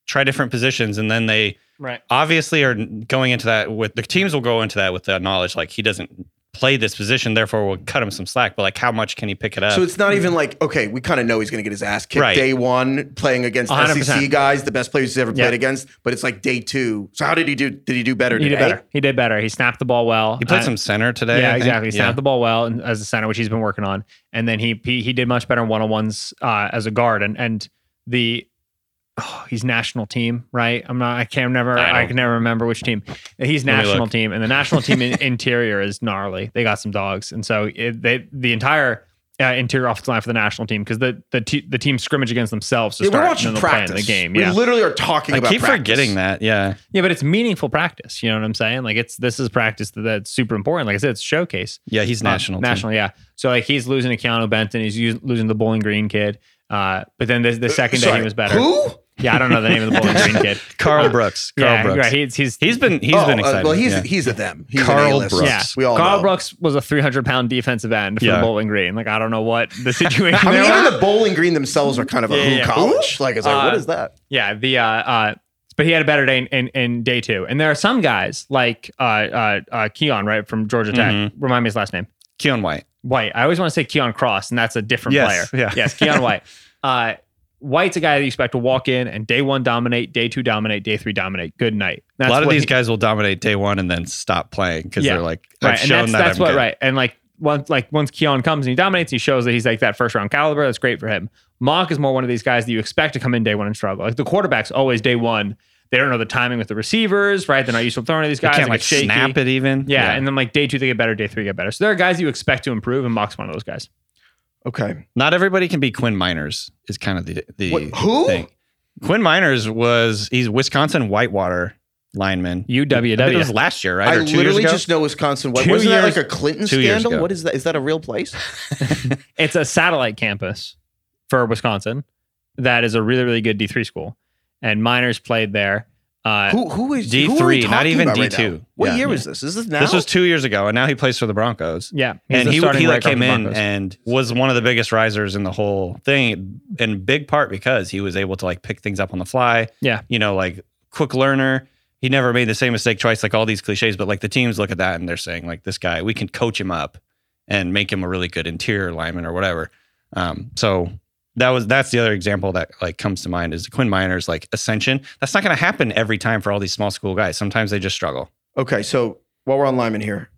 try different positions and then they right? obviously are going into that with the teams will go into that with the knowledge like he doesn't play this position therefore we'll cut him some slack but like how much can he pick it up So it's not even like okay, we kind of know he's going to get his ass kicked Right. day one, playing against 100%. SEC guys, the best players he's ever played Yeah. against. But it's like day two. So how did he do? Did he do better? He today? did better. He did better. He snapped the ball well. he played Uh, some center today Yeah, exactly. He snapped Yeah. the ball well as a center, which he's been working on, and then he he, he did much better in one on ones uh, as a guard, and and the oh, he's national team, right? I'm not. I can't never. I I, can never remember which team. He's national team, and the national team in, interior is gnarly. They got some dogs, and so it, they the entire. Uh, interior offensive line for the national team because the the, te- the team scrimmage against themselves to Yeah, start we're watching then play in practice. the game. We literally are talking I about. keep practice. forgetting that yeah yeah, but it's meaningful practice. You know what I'm saying? Like it's this is practice that, that's super important. Like I said, it's showcase. yeah he's Uh, national team. national, yeah. So like he's losing to Keeanu Benton, he's us- losing the Bowling Green kid. Uh, but then the, the second day Sorry, he was better. Who? Yeah, I don't know the name of the Bowling Green kid. Karl Brooks Karl yeah, Brooks right. He's he's he's been he's oh, been uh, excited well, he's yeah. he's a them. He's Karl an Brooks. yeah. we all Karl know. Brooks was a 300 pound defensive end for Yeah. the Bowling Green. Like I don't know what the situation. I mean, even was. the Bowling Green themselves are kind of a Yeah, who yeah. college. Like it's like, what Uh, is that? Yeah, the uh, uh, but he had a better day in, in, in day two. And there are some guys like uh, uh, uh, Keion, right from Georgia Tech. Mm-hmm. Remind me his last name. Keion White White. I always want to say Keon Cross, and that's a different Yes, player. yeah. Yes, Keion White. Uh, White's a guy that you expect to walk in and day one dominate, day two dominate, day three dominate. Good night. That's a lot of these he- guys will dominate day one and then stop playing because Yeah. they're like I've right, and that's that that's I'm what good. right. And like once like once Keion comes and he dominates, he shows that he's like that first round caliber. That's great for him. Mauch is more one of these guys that you expect to come in day one and struggle. Like the quarterback's always day one. They don't know the timing with the receivers, right? They're not used to throwing to these They guys. can't They like shaky. snap it even Yeah, and then like day two they get better, day three get better. So there are guys you expect to improve, and Mauch's one of those guys. Okay. not everybody can be Quinn Meinerz is kind of the the What- who? thing. Quinn Meinerz was he's Wisconsin Whitewater lineman. I think It was UWW. last year, right? I or two years literally ago? just know Wisconsin. What, wasn't that like a Clinton scandal? What is that? Is that a real place? It's a satellite campus for Wisconsin. That is a really really good D three school, and Meinerz played there. Uh, Who who is D3, who are we not even about right D2. now? What Yeah. year was this? Is this now? This was two years ago, and now he plays for the Broncos. yeah, he's and the he, he like came in and was one of the biggest risers in the whole thing, in big part because he was able to like pick things up on the fly. Yeah. you know, like quick learner. He never made the same mistake twice, like all these cliches. But like the teams look at that and they're saying like this guy, we can coach him up and make him a really good interior lineman or whatever. Um, so that was that's the other example that like comes to mind is Quinn Meinerz like ascension. That's not going to happen every time for all these small school guys. Sometimes they just struggle. Okay, so while we're on lineman here,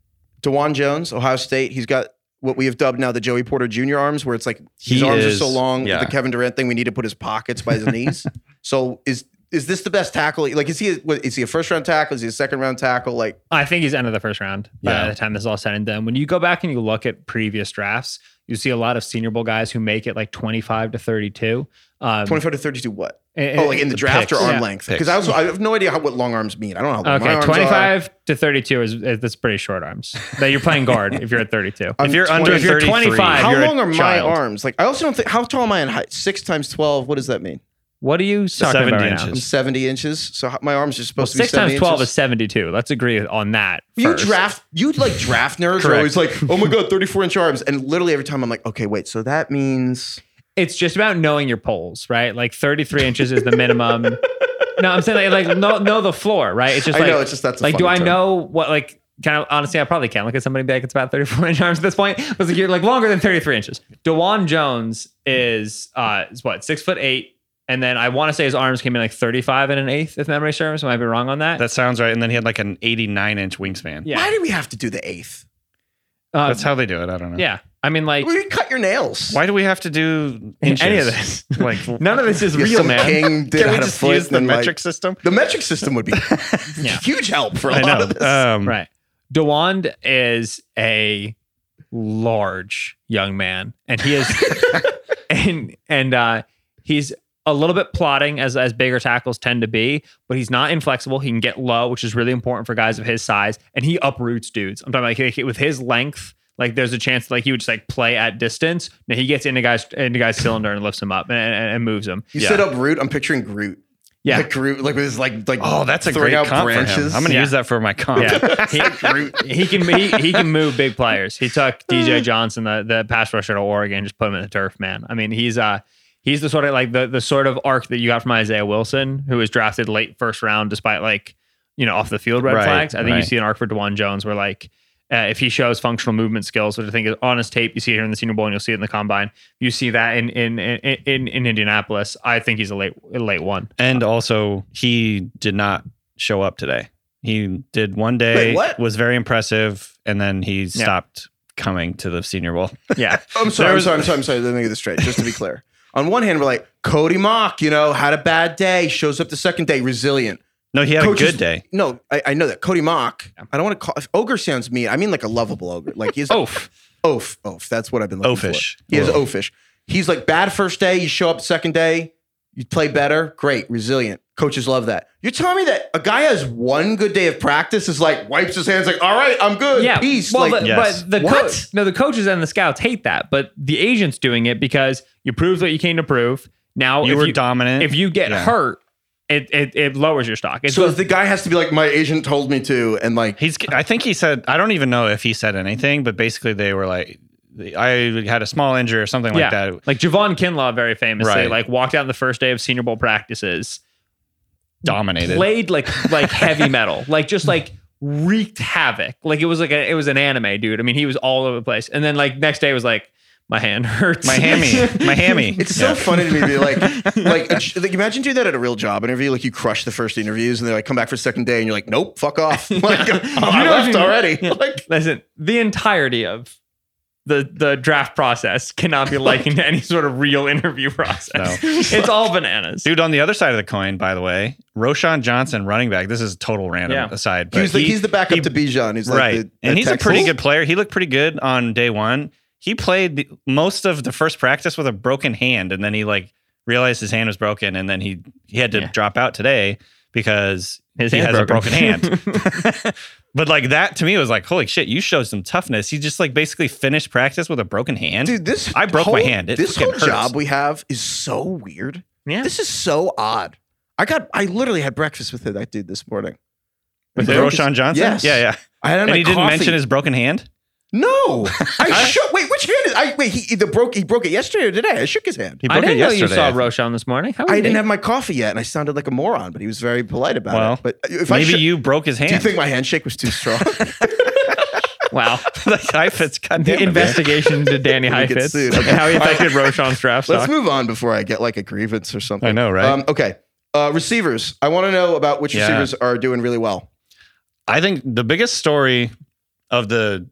Dawand Jones, Ohio State, he's got what we have dubbed now the Joey Porter Jr. arms, where it's like his He arms is- are so long. yeah. The Kevin Durant thing, we need to put his pockets by his knees. So is is this the best tackle? Like, is he a, what, is he a first round tackle? Is he a second round tackle? Like, I think he's end of the first round by Yeah. the time this is all said and done. When you go back and you look at previous drafts, you see a lot of Senior Bowl guys who make it like 25 to 32. Um, twenty five to thirty two. What? and- Oh, like in the, the draft or arm Yeah. length? Because I also I have no idea how what long arms mean. I don't know how long my Okay, arms 25 to 32 is, is that's pretty short arms. That you're playing guard if you're at 32. I'm if you're 20 under if you're 25, How you're a long are my arms? Like, I also don't think. How tall am I in height? Six times twelve. What does that mean? What are you talking 70 about right inches. now? I'm 70 inches, so my arms are supposed six to be 70 times twelve inches. is seventy-two. Let's agree on that. You first. draft, you like draft nerds are Correct. always like, oh my god, 34 inch arms, and literally every time I'm like, okay, wait, so that means It's just about knowing your poles, right? Like thirty-three inches is the minimum. no, I'm saying like, like know, know the floor, right? It's just I like know, it's just that's a like, do funny I know what like? Kind of honestly, I probably can look at somebody and be like, it's about 34 inch arms at this point. But like, you're like longer than 33 inches. Dawand Jones is uh is what six foot eight, and then I want to say his arms came in like 35 and an eighth, if memory serves. I might be wrong on that? That sounds right. And then he had like an 89 inch wingspan. yeah. why do we have to do the eighth? Uh, That's how they do it. I don't know. yeah. I mean, like We cut your nails. Why do we have to do inches? any of this. Like, None of this is Yeah, real, some man. King did can we just use the and, like- metric system? The metric system would be Yeah. huge help for a I lot know. of this. Um, Right. Dawand is a large young man, and he is, and and uh, he's a little bit plotting as as bigger tackles tend to be, but he's not inflexible. He can get low, which is really important for guys of his size, and he uproots dudes. I'm talking like with his length. Like there's a chance like he would just like play at distance. Now he gets into guys into guys cylinder and lifts him up and, and, and moves him. You Yeah. set up root. I'm picturing Groot. Yeah. like Groot, like with his like like. Oh, that's a great out comp for him. I'm going to Yeah. use that for my comp. Yeah, he, he can he, he can move big players. He took DJ Johnson, the the pass rusher at Oregon, just put him in the turf. Man, I mean, he's uh he's the sort of like the the sort of arc that you got from Isaiah Wilson, who was drafted late first round despite like you know off the field red Right, flags. I think you see an arc for Dawand Jones where like. Uh, if he shows functional movement skills, which I think is on his tape, you see it here in the Senior Bowl, and you'll see it in the combine. You see that in in in in, in Indianapolis. I think he's a late a late one. And also, he did not show up today. He did one day, Wait, what? was very impressive, and then he stopped coming to the Senior Bowl. Yeah, I'm sorry, I'm sorry, I'm sorry, I'm sorry. Let me get this straight, just to be clear. On one hand, we're like Cody Mauch, you know, had a bad day, shows up the second day, resilient. No, he had Coaches- a good day. No, I, I know that Cody Mauch. I don't want to call if ogre sounds mean. I mean like a lovable ogre. Like he's Oaf. oaf, oaf. That's what I've been looking Oafish. for. He is oafish. He's like bad first day. You show up second day, you play better. Great, resilient. Coaches love that. You're telling me that a guy has one good day of practice is like wipes his hands like, all right, I'm good. yeah. peace. Well, like, but, Yes. but the What? coach, no, the coaches and the scouts hate that, but the agents doing it because you proved what you came to prove. Now, You if were you, dominant. If you get Yeah. hurt, it, it it lowers your stock. It's so both- the guy has to be like, my agent told me to, and like, He's. I think he said. I don't even know if he said anything, but basically they were like, I had a small injury or something yeah, like that. like Javon Kinlaw very famously, Right. like walked out on the first day of Senior Bowl practices, Dominated. played like like heavy metal, like just like wreaked havoc. Like it was like a, it was an anime, dude. I mean, he was all over the place. And then like next day was like, my hand hurts. My hammy. My hammy. It's so funny to me to be like, like, like, imagine doing that at a real job interview. Like you crush the first interviews and they like come back for the second day and you're like, nope, fuck off. Like, oh, I left you- already. Yeah. Like, Listen, the entirety of the the draft process cannot be likened to any sort of real interview process. No. It's all bananas. Dude, on the other side of the coin, by the way, Roschon Johnson, running back. This is total random Yeah. aside. he But was the, he's the backup he- to Bijan. He's like right, the, and the he's a pretty good player. He looked pretty good on day one. He played the, most of the first practice with a broken hand, and then he like realized his hand was broken, and then he he had to Yeah. drop out today because His he has broken. a broken hand. but like that to me was like, holy shit, you showed some toughness. He just like basically finished practice with a broken hand. Dude, this I broke whole, my hand. It this whole hurts. job we have is so weird. Yeah. This is so odd. I got, I literally had breakfast with that dude this morning. with Broke Roschon Johnson. Yes. Yeah, yeah. I had him And my he didn't mention his broken hand. No, I shook. Wait, which hand is? I wait. He the broke. He broke it yesterday or today. I shook his hand. He I broke didn't it know yesterday. you saw I think. Roschon this morning. How I he? didn't have my coffee yet, and I sounded like a moron. But he was very polite about Well, it. But if I Maybe shook- you broke his hand. do you think my handshake was too strong? Wow. like Heifetz, The goddamn it, man. investigation into Danny Let get Heifetz sued. and how he affected Roschon's draft Let's stock. move on before I get like a grievance or something. I know, right? Um, okay, uh, receivers. I want to know about which Yeah. receivers are doing really well. I think the biggest story of the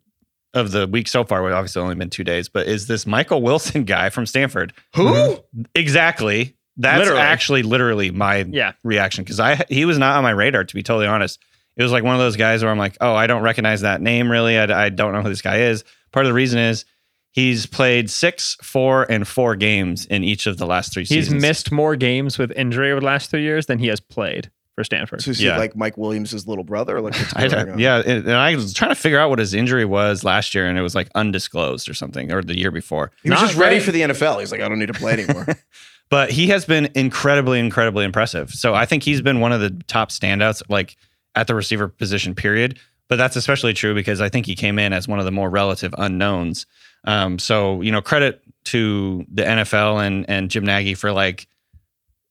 of the week so far, We've obviously only been two days, but is this Michael Wilson guy from Stanford? Who? Mm-hmm. Exactly. That's Literally. actually literally my Yeah. reaction because I he was not on my radar to be totally honest. It was like one of those guys where I'm like, oh, I don't recognize that name really. I, I don't know who this guy is. Part of the reason is he's played six, four, and four games in each of the last three He's seasons. missed more games with injury over the last three years than he has played for Stanford. So is he Yeah. like Mike Williams' little brother? Like I going don't- on? yeah, and and I was trying to figure out what his injury was last year, and it was like undisclosed or something, or the year before. He was Not just ready great. for the NFL. He's like, I don't need to play anymore. but he has been incredibly, incredibly impressive. So I think he's been one of the top standouts, like at the receiver position, period. But that's especially true because I think he came in as one of the more relative unknowns. Um, so you know, credit to the NFL and and Jim Nagy for like,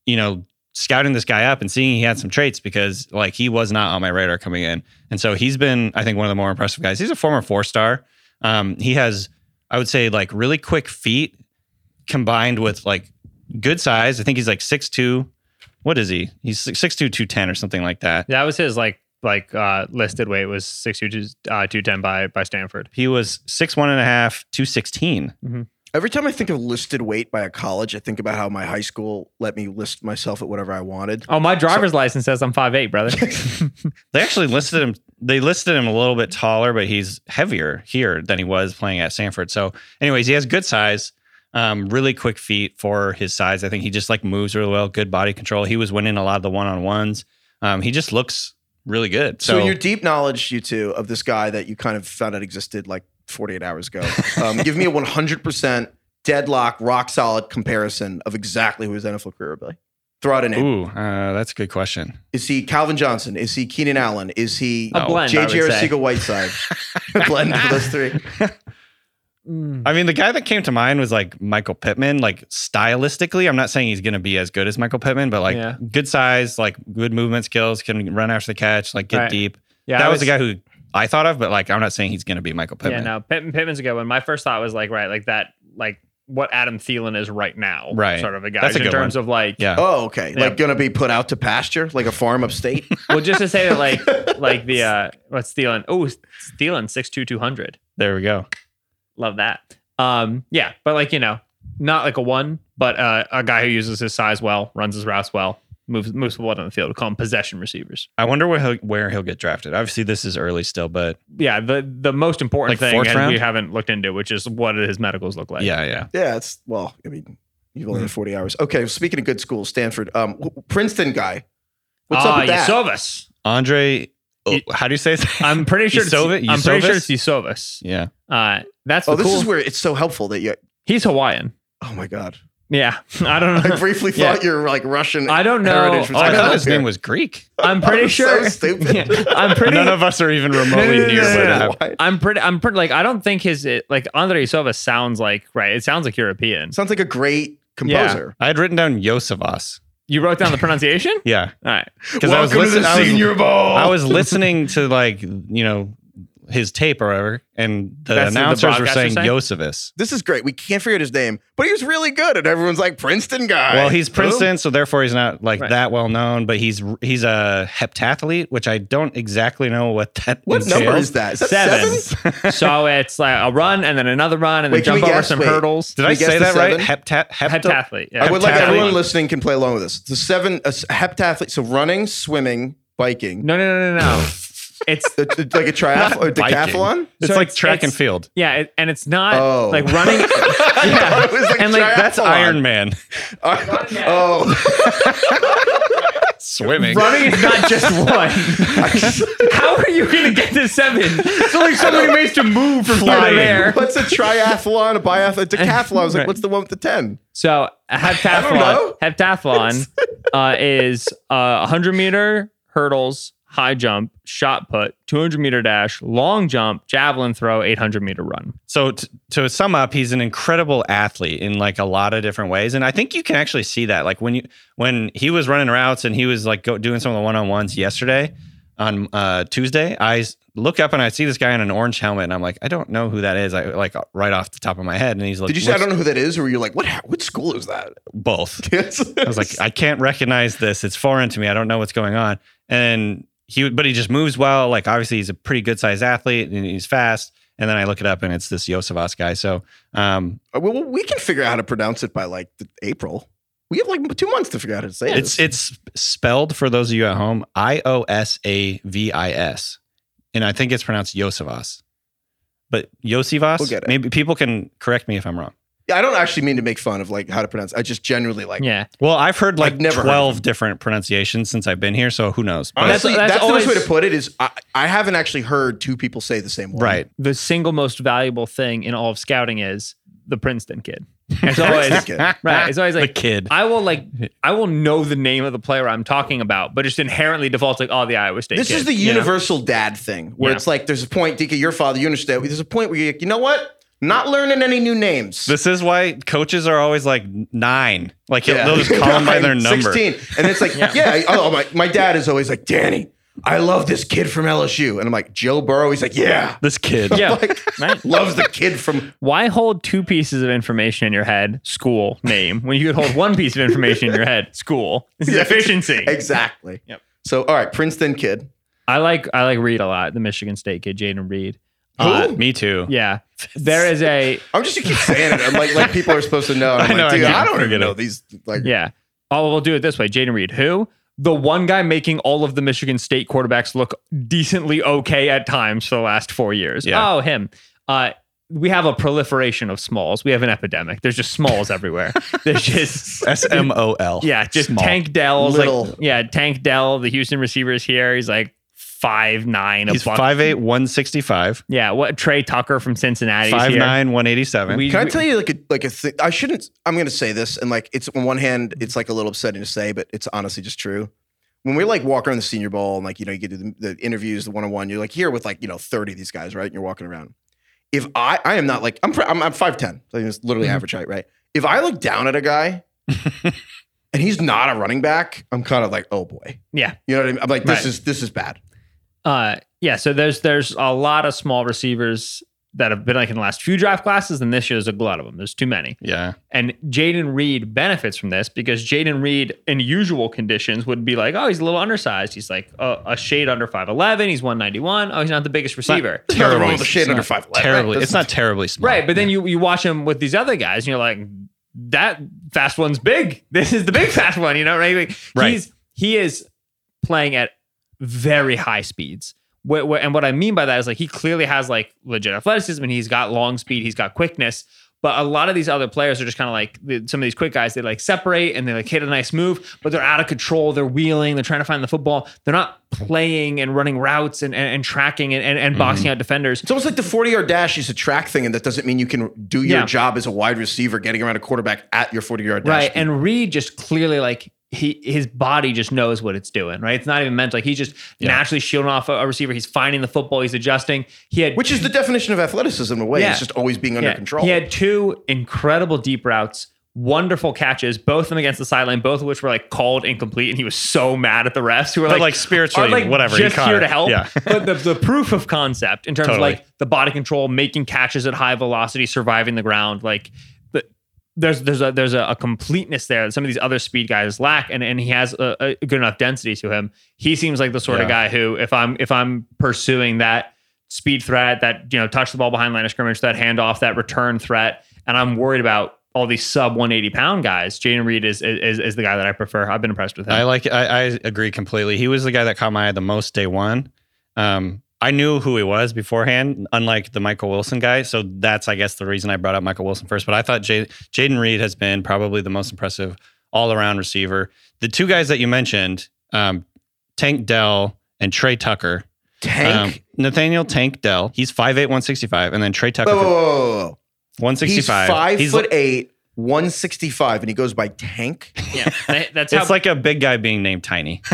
you know, scouting this guy up and seeing he had some traits because like he was not on my radar coming in, and so he's been I think one of the more impressive guys. He's a former four star. Um, he has I would say like really quick feet combined with like good size. I think he's like six two. What is he? He's six two two ten or something like that. That was his like like uh listed weight was six two uh two ten by by Stanford. He was six one and a half, two sixteen. Every time I think of listed weight by a college, I think about how my high school let me list myself at whatever I wanted. Oh, my driver's license says I'm five eight, brother. They actually listed him. They listed him a little bit taller, but he's heavier here than he was playing at Stanford. So, anyways, he has good size, um, really quick feet for his size. I think he just like moves really well, good body control. He was winning a lot of the one on ones. Um, he just looks really good. So, So, in your deep knowledge, you two, of this guy that you kind of found out existed like 48 hours ago, um, give me a 100% deadlock, rock solid comparison of exactly who his NFL career would be. Throw out a name. ooh, uh, that's a good question. Is he Calvin Johnson? Is he Keenan Allen? Is he A blend, JJ would say. Arcega Whiteside? Blend of those three. I mean, the guy that came to mind was like Michael Pittman. Like stylistically, I'm not saying he's going to be as good as Michael Pittman, but like Yeah. good size, like good movement skills, can run after the catch, like get Right. deep. Yeah, that I was, the guy who I thought of, but like I'm not saying he's going to be Michael Pittman. Yeah, no, Pittman, Pittman's a good one. My first thought was like, right, like that, like what Adam Thielen is right now, Right. Sort of a guy That's a in terms one. of like, Yeah. Oh, okay. Yeah. Like gonna be put out to pasture, like a farm upstate. well, just to say that, like, like the uh, what's Thielen? Oh, Thielen six two two hundred. There we go. Love that. Um, yeah, but like you know, not like a one, but uh, a guy who uses his size well, runs his routes well, moves moves well on the field. We call them possession receivers. I wonder where he'll, where he'll get drafted. Obviously, this is early still, but Yeah, the the most important Like thing fourth and round? we haven't looked into, which is what do his medicals look like. yeah, yeah. yeah, it's well, I mean, you've only Hmm. had 40 hours. Okay, speaking of good schools, Stanford, um, Princeton guy. What's ah, up with that? Yusovas. Andre, oh, how do you say it? I'm pretty sure. It's, Yusova- I'm pretty sure it's Yusovas? Yusovas. yeah. Uh, that's the Oh, this cool. is where it's so helpful that you. He's Hawaiian. Oh my god, Yeah, I don't know. I briefly Yeah. thought you're like Russian. I don't know. heritage, I thought his here. name was Greek. I'm pretty I'm sure. so stupid. Yeah, I'm pretty. None of us are even remotely No, no, no, near no, where no, that- I'm pretty. I'm pretty. Like I don't think his it, like Andre Yusovas sounds like right. It sounds like European. Sounds like a great composer. I had written down Yosevas. You wrote down the pronunciation. Yeah. All right. Because I was Welcome to the listening. I was, Senior Bowl. I was listening to like you know his tape or whatever, and the That's what the announcers were saying saying? Yosevas. This is great. We can't figure out his name, but he was really good, and everyone's like Princeton guy. Well, he's Who? Princeton, so therefore he's not like Right. that well known. But he's he's a heptathlete, which I don't exactly know what that. What entails. number is that? Is that Seven. seven? so it's like a run and then another run and Wait, then jump over guess? some Wait. hurdles. Did I say the that right? seven? Heptat hepta- Heptathlete. Yeah. I would like Heptathlete. everyone listening can play along with this. The seven a s- heptathlete. So running, swimming, biking. No, no, no, no, no. It's It's it's like a triathlon or Biking. decathlon. It's So like it's- track and it's- field. yeah, it, and it's not Oh. like running. Yeah, thought it was like and like That's triathlon. Iron Man Oh, swimming. running is not just one. How are you going to get to seven? It's only so many ways to move from here to Flying. there. what's a triathlon? A biathlon? A decathlon? I was like, Right. what's the one with the ten? So a know. heptathlon, heptathlon uh, is uh, 100 meter hurdles, high jump, shot put, 200 meter dash, long jump, javelin throw, 800 meter run. So t- to sum up, he's an incredible athlete in like a lot of different ways, and I think you can actually see that. Like when you when he was running routes and he was like go, doing some of the one on ones yesterday on uh, Tuesday, I look up and I see this guy in an orange helmet, and I'm like, I don't know who that is. I like right off the top of my head, and he's like, Did you say I don't know who that is, or were you like, what? What school is that? both? I I was like, I can't recognize this. It's foreign to me. I don't know what's going on. And he, but he just moves well. Like obviously, he's a pretty good sized athlete and he's fast. And then I look it up and it's this Yosevas guy. So, um, well, we can figure out how to pronounce it by like the, April. We have like two months to figure out how to say it's it. it's spelled for those of you at home I O S A V I S, and I think it's pronounced Yosevas. But Yosivas, We'll get maybe people can correct me if I'm wrong. Yeah, I don't actually mean to make fun of like how to pronounce. I just genuinely like. Yeah. Well, I've heard like I've never heard 12 different pronunciations since I've been here, so who knows? But- Honestly, That's- that's, that's the best way to put it. Is I, I haven't actually heard two people say the same word. right. The single most valuable thing in all of scouting is the Princeton kid. It's always kid. right. It's always The like kid. I will like I will know the name of the player I'm talking about, but just inherently defaults like oh the Iowa State. This kid, is the you know? universal dad thing where Yeah. it's like there's a point, DK, your father, you understand. There's a point where you're like, you know what? Not learning any new names. This is why coaches are always like nine. Like Yeah. they'll just call them by their number. 16. And it's like, yeah, oh, my, my dad is always like, Danny, I love this kid from LSU. And I'm like, Joe Burrow. He's like, yeah. This kid. Yeah. Like, Right. loves the kid from. Why hold two pieces of information in your head, school name, when you could hold one piece of information in your head, school? This is Yeah, efficiency. Exactly. Yep. So, all right, Princeton kid. I like I like Reed a lot, the Michigan State kid, Jayden Reed. Who? Me too. Yeah. There is a I'm just, you keep saying it. I'm like, like people are supposed to know. And I'm I know, like, I dude, can't I, don't even forget know it. these. Like, Yeah. Oh, we'll do it this way. Jayden Reed, who? The one guy making all of the Michigan State quarterbacks look decently okay at times for the last four years. Yeah. Oh, him. Uh, we have a proliferation of smalls. We have an epidemic. There's just smalls everywhere. There's just S M O L. yeah, just Small. Tank Dell's Little. like yeah, Tank Dell, the Houston receiver is here. He's like five nine. He's a buck. 5'8, 165, Yeah, what Tre Tucker from Cincinnati? 5'9, here. 187. We- Can I tell you like a like a thing? I shouldn't. I'm going to say this, and like it's on one hand, it's like a little upsetting to say, but it's honestly just true. When we like walk around the Senior Bowl and like you know you get to the, the interviews, the one on one, you're like here with like you know 30 of these guys, right? And you're walking around. If I I am not like I'm I'm, I'm 5'10, so it's literally Mhm. average height, right? If I look down at a guy and he's not a running back, I'm kind of like oh boy, Yeah. you know what I mean? I'm like this Right. is this is bad. Uh, yeah. So there's there's a lot of small receivers that have been like in the last few draft classes, and this year there's a glut of them. There's too many. yeah. And Jayden Reed benefits from this because Jayden Reed, in usual conditions, would be like, oh, he's a little undersized. He's like a, a shade under 5'11. He's 191. Oh, he's not the biggest receiver. There's nothing wrong Terribly. with the shade under 5'11. Terribly. That's- It's not terribly small. Right. But then you, you watch him with these other guys, and you're like, that fast one's big. This is the big fast one, you know, right? Like, Right. He's, he is playing at very high speeds. Wh- wh- And what I mean by that is like he clearly has like legit athleticism and he's got long speed, he's got quickness. But a lot of these other players are just kind of like the- some of these quick guys. They like separate and they like hit a nice move, but they're out of control. They're wheeling. They're trying to find the football. They're not playing and running routes and, and, and tracking and, and, and mm-hmm. boxing out defenders. It's almost like the 40 yard dash is a track thing, and that doesn't mean you can do your Yeah. job as a wide receiver getting around a quarterback at your 40 yard dash. Right. speed. And Reed just clearly like he his body just knows what it's doing, right? It's not even meant like he's just naturally shielding off a, receiver. He's finding the football, he's adjusting. He had Which is the definition of athleticism in a way. Yeah. It's just always being under yeah, control. He had two incredible deep routes, wonderful catches, both of them against the sideline, both of which were like called incomplete, and he was so mad at the refs who were like, like, spiritually, like, whatever, he just caught here it. to help. Yeah. but the, the proof of concept in terms Totally. of like the body control, making catches at high velocity, surviving the ground, like there's there's a there's a, a completeness there that some of these other speed guys lack, and and he has a, a good enough density to him. He seems like the sort of guy who, if I'm if I'm pursuing that speed threat, that you know touch the ball behind line of scrimmage, that handoff, that return threat, and I'm worried about all these sub 180 pound guys. Jayden Reed is, is is the guy that I prefer. I've been impressed with him. I like. I, I agree completely. He was the guy that caught my eye the most day one. Um, I knew who he was beforehand, unlike the Michael Wilson guy. So that's, I guess, the reason I brought up Michael Wilson first. But I thought Jayden Reed has been probably the most impressive all around receiver. The two guys that you mentioned, um, Tank Dell and Tre Tucker. Tank. Um, Nathaniel Tank Dell. He's 5'8, 165. And then Tre Tucker, whoa, whoa, whoa, whoa, whoa. He's 165. five He's foot eight, 165, and he goes by Tank. yeah, that's how It's like a big guy being named Tiny.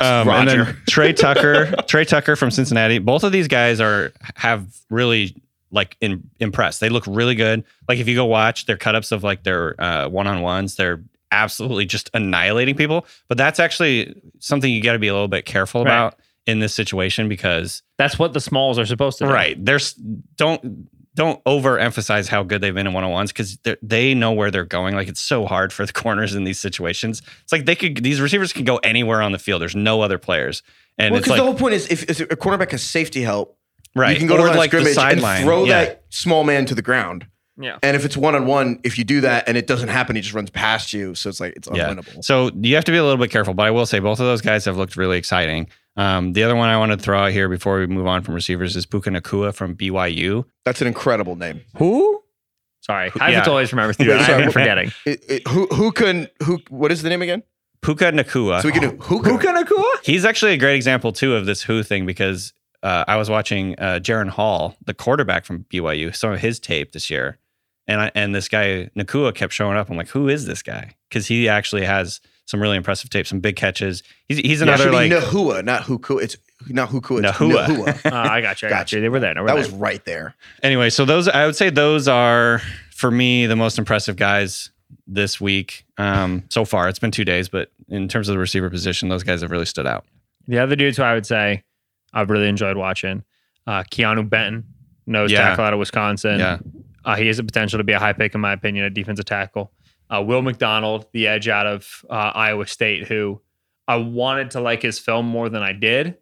Um, and Roger. then Tre Tucker, Tre Tucker from Cincinnati. Both of these guys are have really like in, impressed. They look really good. Like if you go watch their cut-ups of like their uh, one-on-ones, they're absolutely just annihilating people. But that's actually something you got to be a little bit careful Right. about in this situation because that's what the smalls are supposed to do. right there's don't don't overemphasize how good they've been in one-on-ones because they know where they're going. Like it's so hard for the corners in these situations. It's like they could these receivers can go anywhere on the field. There's no other players. And Well, it's like the whole point is if, if a cornerback has safety help, right. you can go to or the line like of the scrimmage and sideline. throw yeah. that small man to the ground. Yeah. And if it's one on one, if you do that and it doesn't happen, he just runs past you. So it's like it's yeah unwinnable. so you have to be a little bit careful but i will say both of those guys have looked really exciting um, the other one i wanted to throw out here before we move on from receivers is Puka Nacua from byu That's an incredible name. Who? Sorry, I have Yeah. always remember through Wait, sorry, I've been forgetting. It, it, who who can who? What is the name again? Puka Nacua So we can do who can. Nacua? He's actually a great example too of this who thing because uh, I was watching uh, Jaren Hall, the quarterback from BYU, some of his tape this year, and I, and this guy Nacua kept showing up. I'm like, who is this guy? Because he actually has some really impressive tape, some big catches. He's he's Yeah, it another should like be Nahua, not Huku. It's not Huku. It's Nahua. Nahua. Uh, I got you. I got Gotcha. you. They were there. They were that there. was right there. anyway. So those I would say those are for me the most impressive guys this week um, so far. It's been two days, but in terms of the receiver position, those guys have really stood out. The other dudes who I would say I've really enjoyed watching, uh, Keeanu Benton, nose Yeah. tackle out of Wisconsin. Yeah. Uh, he has the potential to be a high pick, in my opinion, a defensive tackle. Uh, Will McDonald, the edge out of uh, Iowa State, who I wanted to like his film more than I did.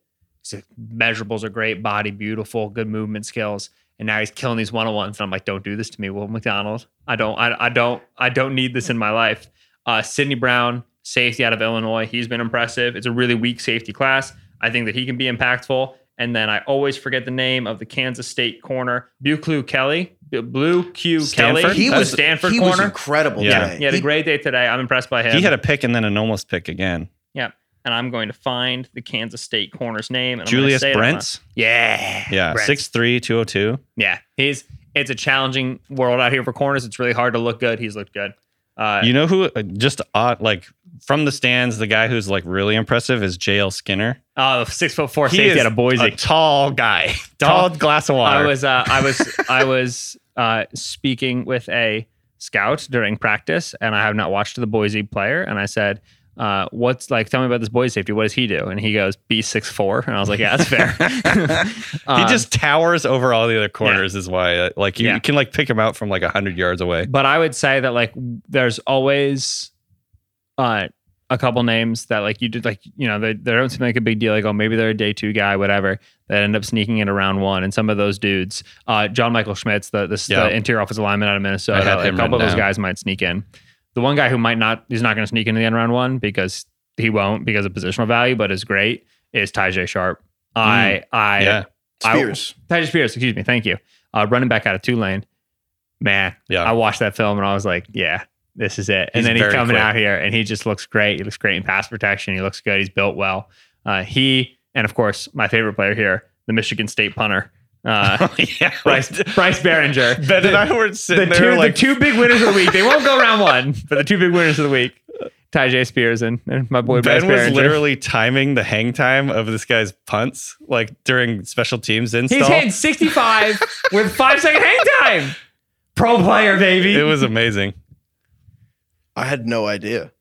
His measurables are great, body beautiful, good movement skills, and now he's killing these one on ones. And I'm like, don't do this to me, Will McDonald. I don't, I, I don't, I don't need this in my life. Uh, Sidney Brown, safety out of Illinois, he's been impressive. It's a really weak safety class. I think that he can be impactful. And then I always forget the name of the Kansas State corner, Buclu Kelly, Blue Q Stanford? Kelly, He the was Stanford He corner. was incredible Yeah. today. He had a great day today. I'm impressed by him. He had a pick and then an almost pick again. yeah. And I'm going to find the Kansas State corner's name. And I'm Julius say it out Brents. loud. Yeah. Yeah, Brents. six three, two oh two. Yeah. He's it's a challenging world out here for corners. It's really hard to look good. He's looked good. Uh, You know who? uh, Just odd, like from the stands, the guy who's like really impressive is JL Skinner. uh, six foot four He safety out of Boise. a tall guy, tall glass of water. I was uh, I was I was uh, speaking with a scout during practice, and I have not watched the Boise player, and I said. Uh, what's like? Tell me about this Boise safety. What does he do? And he goes B six four, and I was like, yeah, that's fair. he Um, just towers over all the other corners. Is why, uh, like, you, Yeah. you can like pick him out from like a hundred yards away. But I would say that like there's always uh a couple names that like you did like you know they, they don't seem like a big deal like oh maybe they're a day two guy whatever that end up sneaking in around one and some of those dudes uh John Michael Schmitz the the, Yeah. the interior offensive lineman out of Minnesota like, a couple of those down. guys might sneak in the one guy who might not he's not going to sneak into the end round one because he won't because of positional value but is great is Tyjae Sharp I I Mm. yeah, I- Spears. Tyjae Spears excuse me thank you uh running back out of Tulane man yeah. I watched that film and I was like, yeah, this is it. And He's then he's coming quick. out here and he just looks great. He looks great in pass protection. He looks good. He's built well. Uh, he and of course my favorite player here, the Michigan State punter, uh, yeah, Bryce Bryce Baringer. Ben and the, I were the sitting two, like, the two big winners of the week. They won't go round one, but the two big winners of the week, Tyjae Spears and, and my boy Bryce Ben was Baringer. literally timing the hang time of this guy's punts, like during special teams install. He's hitting 65 with five second hang time. Pro player, baby. it was amazing. I had no idea.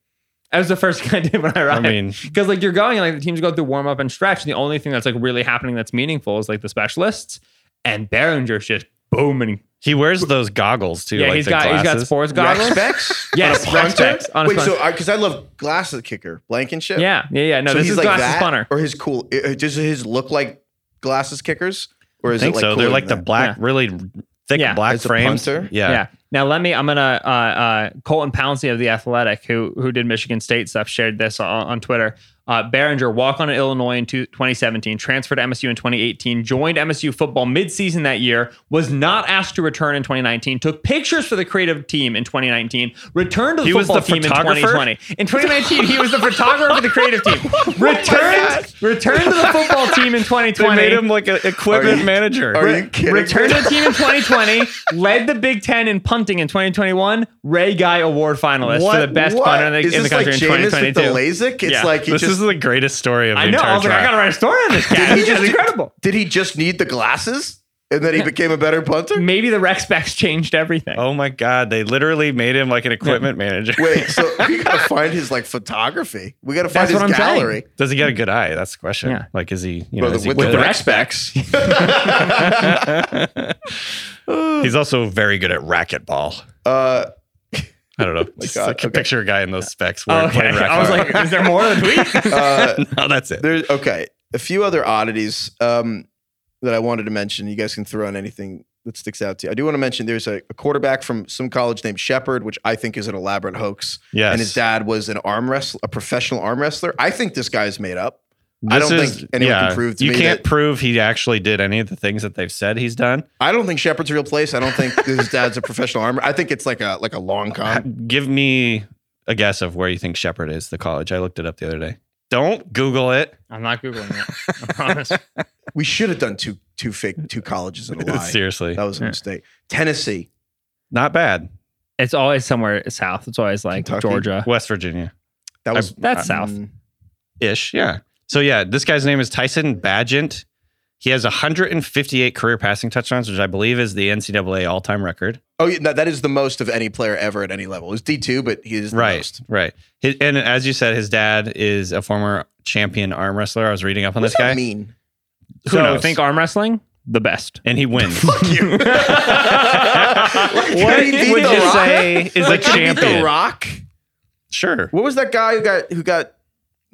That was the first thing I did when I arrived. I mean, because like you're going like the teams go through warm up and stretch. And the only thing that's like really happening that's meaningful is like the specialists. And Baringer's just booming. he wears those goggles too. Yeah, like he's the got he's got sports goggles. specs? Yes, On a Rec Specs on a Wait, punter. so because I, love glasses kicker, Blankenship. Yeah, yeah, yeah. No, so this he's is like glasses that, punter. or his cool. uh, Does his look like glasses kickers, or I is think it like so. They're like the that? black, Yeah. really thick Yeah. black As frames. Yeah. Yeah. Now let me. I'm gonna. Uh, uh, Colton Pouncy of the Athletic, who who did Michigan State stuff, shared this on, on Twitter. Uh, Baringer walk on in Illinois in 2017, transferred to MSU in 2018, joined MSU football midseason that year, was not asked to return in 2019, took pictures for the creative team in 2019, returned to the He was football the team in photographer? 2020. In 2019, he was the photographer for the creative team. Returned, returned to the football team in 2020. They made him like an equipment Are you- manager. Are you kidding? Returned me? to the team in 2020, led the Big Ten in punting in 2021, Ray Guy Award finalist for the best what? punter in the, Is in the this like country in Jameis with 2022. the LASIK? It's Yeah. like he this just is the greatest story of the I know. entire I was like, I track. gotta write a story on this guy. He's just incredible. did he just need the glasses and then he became a better punter? Maybe the rec specs changed everything. Oh my god, they literally made him like an equipment manager. Wait, so we gotta find his like photography. We gotta find That's what his I'm saying. gallery. Does he get a good eye? That's the question. Yeah. Like, is he? You know, Bro, is he with the good? rec specs. He's also very good at racquetball. Uh, I don't know. Just God, like a okay. picture a guy in those specs. Oh, Wearing, okay. playing I was like, is there more the tweet? uh, no, that's it. There's okay. A few other oddities um, that I wanted to mention. You guys can throw on anything that sticks out to you. I do want to mention there's a, a quarterback from some college named Shepherd, which I think is an elaborate hoax. Yes. And his dad was an arm wrestler, a professional arm wrestler. I think this guy's made up. I This don't is- think anyone yeah, can prove to you me can't that- prove he actually did any of the things that they've said he's done. I don't think Shepherd's a real place. I don't think his dad's a professional armor. I think it's like a like a long con. Give me a guess of where you think Shepherd is, the college. I looked it up the other day. Don't Google it. I'm not Googling it. I promise. We should have done two two fake two colleges in a lie. Seriously. That was a mistake. Tennessee. Not bad. It's always somewhere south. It's always like Kentucky? Georgia. West Virginia That was That's south. Mm, ish. Yeah. So yeah, this guy's name is Tyson Bagent. He has 158 career passing touchdowns, which I believe is the NCAA all time record. Oh, yeah, that, that is the most of any player ever at any level. It was D two, but he is the right. most. Right. His, and as you said, his dad is a former champion arm wrestler. I was reading up on What this does guy. that mean? Who so knows? think arm wrestling, the best. and he wins. You. what he would you Rock? say is a Like, can he beat champion? The Rock. Sure. What was that guy who got who got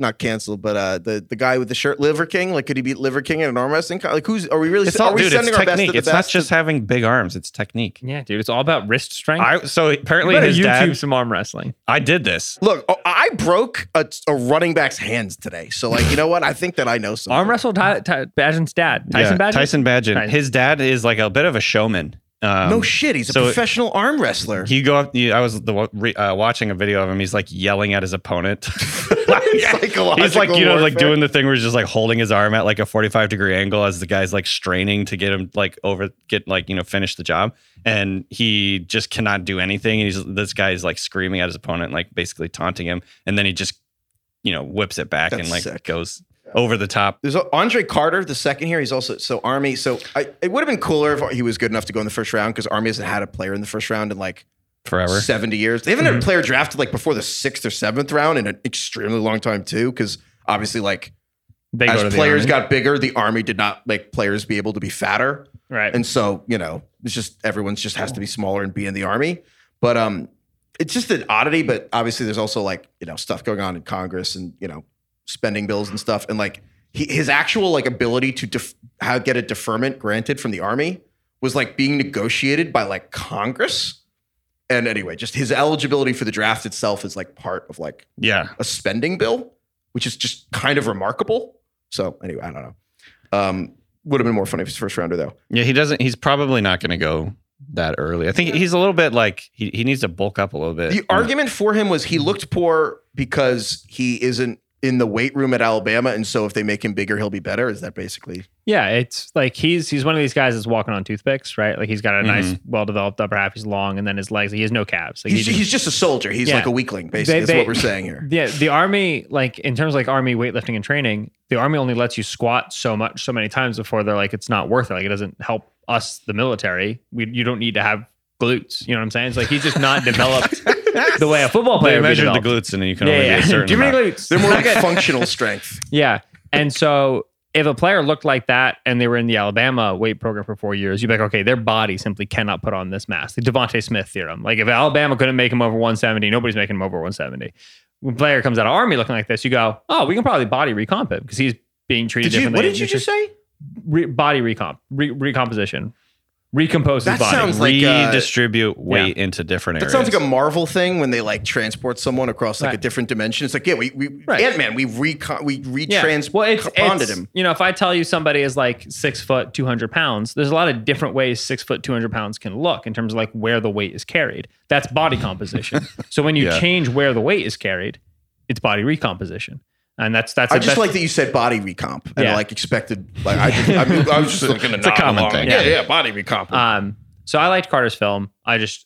not canceled, but uh, the the guy with the shirt, Liver King? Like, could he beat Liver King in an arm wrestling? co- Like, who's are we really? It's are all, we dude. It's sending our best to technique. the It's not best? just having big arms. It's technique. Yeah, dude. It's all about wrist strength. I so apparently better his YouTube dad. some arm wrestling. I did this. Look, oh, I broke a, a running back's hands today, so like, you know what? I think that I know something. Arm wrestle Ty, Ty, Bagent's dad. Tyson Yeah, Bagent? Tyson Bagent. Tyson. His dad is like a bit of a showman. Um, no shit, he's a so- professional arm wrestler. He go up. you- I was the, re, uh, watching a video of him. He's like yelling at his opponent. Psychological he's like you know like doing the thing where he's just like holding his arm at like a 45 degree angle as the guy's like straining to get him like over get like you know finish the job and he just cannot do anything and he's this guy's like screaming at his opponent like basically taunting him and then he just you know whips it back That's and like sick. goes over the top There's Andre Carter, the second here. He's also so Army. So I, it would have been cooler if he was good enough to go in the first round because Army hasn't had a player in the first round in like forever 70 years. They haven't had a player drafted like before the sixth or seventh round in an extremely long time too. Because obviously, like They as players got bigger, the Army did not make players be able to be fatter. right. And so, you know, it's just everyone's just has to be smaller and be in the army. But um it's just an oddity, but obviously there's also like, you know, stuff going on in Congress and, you know, spending bills and stuff. And like he, his actual like ability to def- how get a deferment granted from the army was like being negotiated by like Congress. And anyway, just his eligibility for the draft itself is like part of like yeah a spending bill, which is just kind of remarkable. So anyway, I don't know. Um, would have been more funny if he's first rounder though. yeah he doesn't he's probably not going to go that early i think he's a little bit like he, he needs to bulk up a little bit The argument for him was he looked poor because he isn't in the weight room at Alabama, and so if they make him bigger, he'll be better. Is that basically? Yeah, it's like he's he's one of these guys that's walking on toothpicks, right? Like he's got a mm-hmm. nice, well developed upper half. He's long, and then his legs. He has no calves. Like He's, he just- he's just a soldier. He's Yeah. like a weakling, basically. They- That's what we're saying here. Yeah, the army, like in terms of like army weightlifting and training, the army only lets you squat so much, so many times before they're like, it's not worth it. Like it doesn't help us, the military. We you don't need to have glutes. You know what I'm saying? It's like he's just not developed the way a football player they would be measured the developed. glutes and you can Yeah, only yeah. get a certain Too many amount. glutes. They're more like functional strength. Yeah. And so if a player looked like that and they were in the Alabama weight program for four years, you'd be like, okay, their body simply cannot put on this mass. The DeVonta Smith theorem. Like if Alabama couldn't make him over 170, nobody's making him over 170. When a player comes out of Army looking like this, you go, oh, we can probably body recomp him because he's being treated Did you? differently. What did you just say? Re- body recomp, re- recomposition, recompose That his body. sounds like uh, redistribute weight into different areas. that sounds like a Marvel thing when they like transport someone across like a different dimension. It's like yeah, we, we Right. Ant Man, we recon we Yeah. well, it's, it's- him. You know, if I tell you somebody is like six foot, 200 pounds, there's a lot of different ways six foot, 200 pounds can look in terms of like where the weight is carried. That's body composition. so when you Yeah. change where the weight is carried, it's body recomposition. And that's, that's, I a- just like that you said body recomp and Yeah. like expected. Like I, just, I, mean, I was just looking to It's a nod common along. thing. Yeah, Yeah. yeah, body recomp. Um, so I liked Carter's film. I just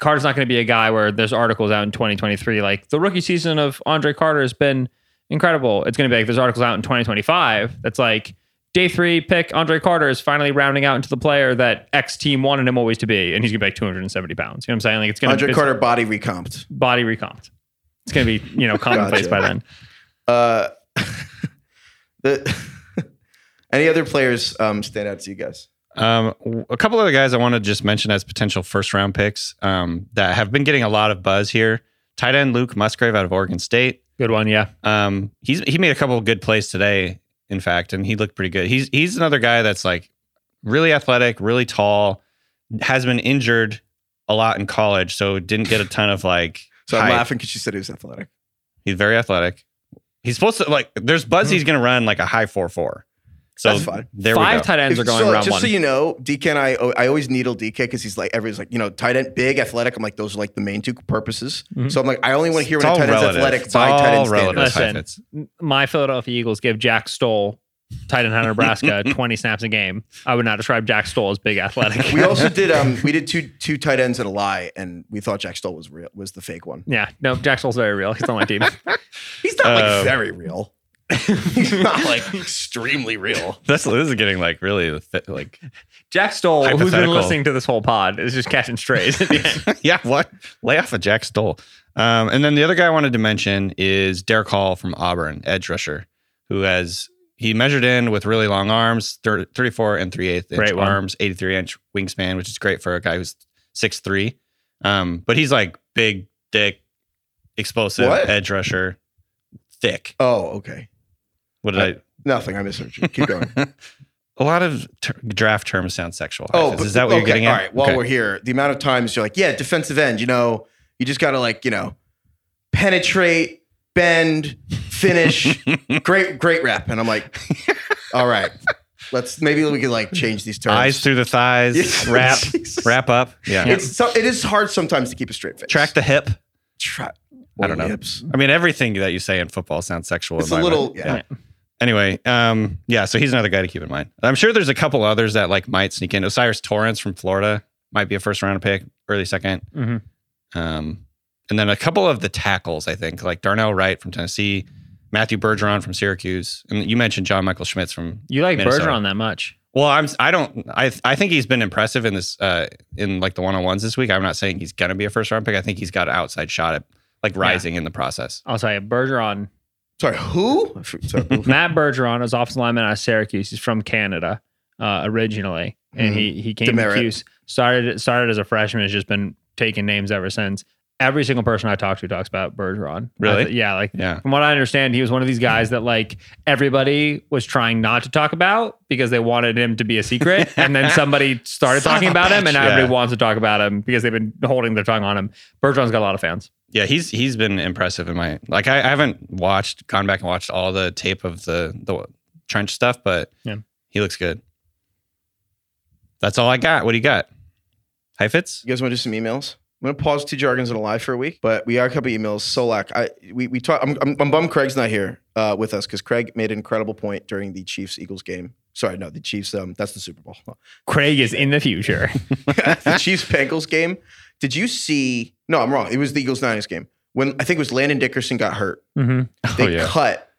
Carter's not going to be a guy where there's articles out in 2023 like the rookie season of Andre Carter has been incredible. It's going to be like there's articles out in 2025 that's like day three pick Andre Carter is finally rounding out into the player that X team wanted him always to be, and he's going to be like 270 pounds. You know what I'm saying? Like it's going to be Andre Carter body recomped. body recomped. It's going to be you know commonplace Gotcha. by then. Uh, the any other players um, stand out to you guys? Um, w- a couple other guys I want to just mention as potential first round picks um, that have been getting a lot of buzz here. Tight end Luke Musgrave out of Oregon State. Good one, yeah. Um, he's he made a couple of good plays today, in fact, and he looked pretty good. He's he's another guy that's like really athletic, really tall, has been injured a lot in college, so didn't get a ton of like. So I'm hype. laughing because you said he was athletic. He's very athletic. He's supposed to like. There's buzz. Mm-hmm. He's going to run like a high four four. So That's fine. there Five we go. tight ends are going so, round just one. so you know, DK and I, I always needle DK because he's like, everyone's like, you know, tight end, big, athletic. I'm like, those are like the main two purposes. Mm-hmm. So I'm like, I only want to hear It's when a all tight end's relative. athletic It's by tight all end relative. standards. Listen, my Philadelphia Eagles give Jack Stoll tight end out of Nebraska, 20 snaps a game, I would not describe Jack Stoll as big athletic. We also did um we did two two tight ends and a lie, and we thought Jack Stoll was real was the fake one. yeah, no, Jack Stoll's very real. He's on my team. He's not like Um, very real. He's not like extremely real. That's this is getting like really fit- like Jack Stoll, who's been Hypothetical. listening to this whole pod, is just catching strays at the end. yeah, what? Lay off of Jack Stoll. Um, and then the other guy I wanted to mention is Derick Hall from Auburn, edge rusher, who has he measured in with really long arms, thir- 34 and 3 8 inch Great arms, 83 inch wingspan, which is great for a guy who's 6'3. Um, but he's like big, thick, explosive What? edge rusher, thick. Oh, okay. What did I? Nothing. I misheard you. Keep going. A lot of ter- draft terms sound sexual. Oh, Heifetz. is that what you're getting at? All right. While Okay. we're here, the amount of times you're like, yeah, defensive end. You know, you just got to like, you know, penetrate, bend, finish. great, great rep. And I'm like, all right, let's maybe we could like change these terms. eyes through the thighs, wrap, wrap up. Yeah, It's so, it is hard sometimes to keep a straight face. track the hip. Tra- I don't know. Hips. I mean, everything that you say in football sounds sexual. It's in a little, mind. yeah. Anyway, um, yeah. So he's another guy to keep in mind. I'm sure there's a couple others that like might sneak in. O'Cyrus Torrence from Florida might be a first round pick, early 2nd Mhm. Um, and then a couple of the tackles, I think, like Darnell Wright from Tennessee, Matthew Bergeron from Syracuse, and you mentioned John Michael Schmitz from. You like Minnesota. Bergeron that much? Well, I'm. I don't. I. I think he's been impressive in this. Uh, in like the one on ones this week. I'm not saying he's gonna be a first round pick. I think he's got an outside shot at like rising in the process. I'll tell you, Bergeron, Sorry, who? Sorry. Matt Bergeron is offensive lineman out of Syracuse. He's from Canada uh, originally, and he he came Demerit. to Cuse. Started started as a freshman. Has just been taking names ever since. Every single person I talk to talks about Bergeron. Really? Th- yeah. Like Yeah. from what I understand, he was one of these guys that like everybody was trying not to talk about because they wanted him to be a secret, and then somebody started Son talking a about him, and bitch. now everybody wants to talk about him because they've been holding their tongue on him. Bergeron's got a lot of fans. Yeah, he's he's been impressive in my like. I, I haven't watched, gone back and watched all the tape of the the trench stuff, but Yeah. he looks good. That's all I got. What do you got? Heifetz? You guys want to do some emails? I'm gonna pause two jargons and a lie for a week, but we got a couple emails. Solak, I we we talk. I'm, I'm, I'm bummed Craig's not here uh, with us because Craig made an incredible point during the Chiefs Eagles game. Sorry, no, the Chiefs. Um, that's the Super Bowl. Craig is in the future. the Chiefs Bengals game. Did you see? No, I'm wrong. It was the Eagles Niners game when I think it was Landon Dickerson got hurt. hmm They oh yeah. cut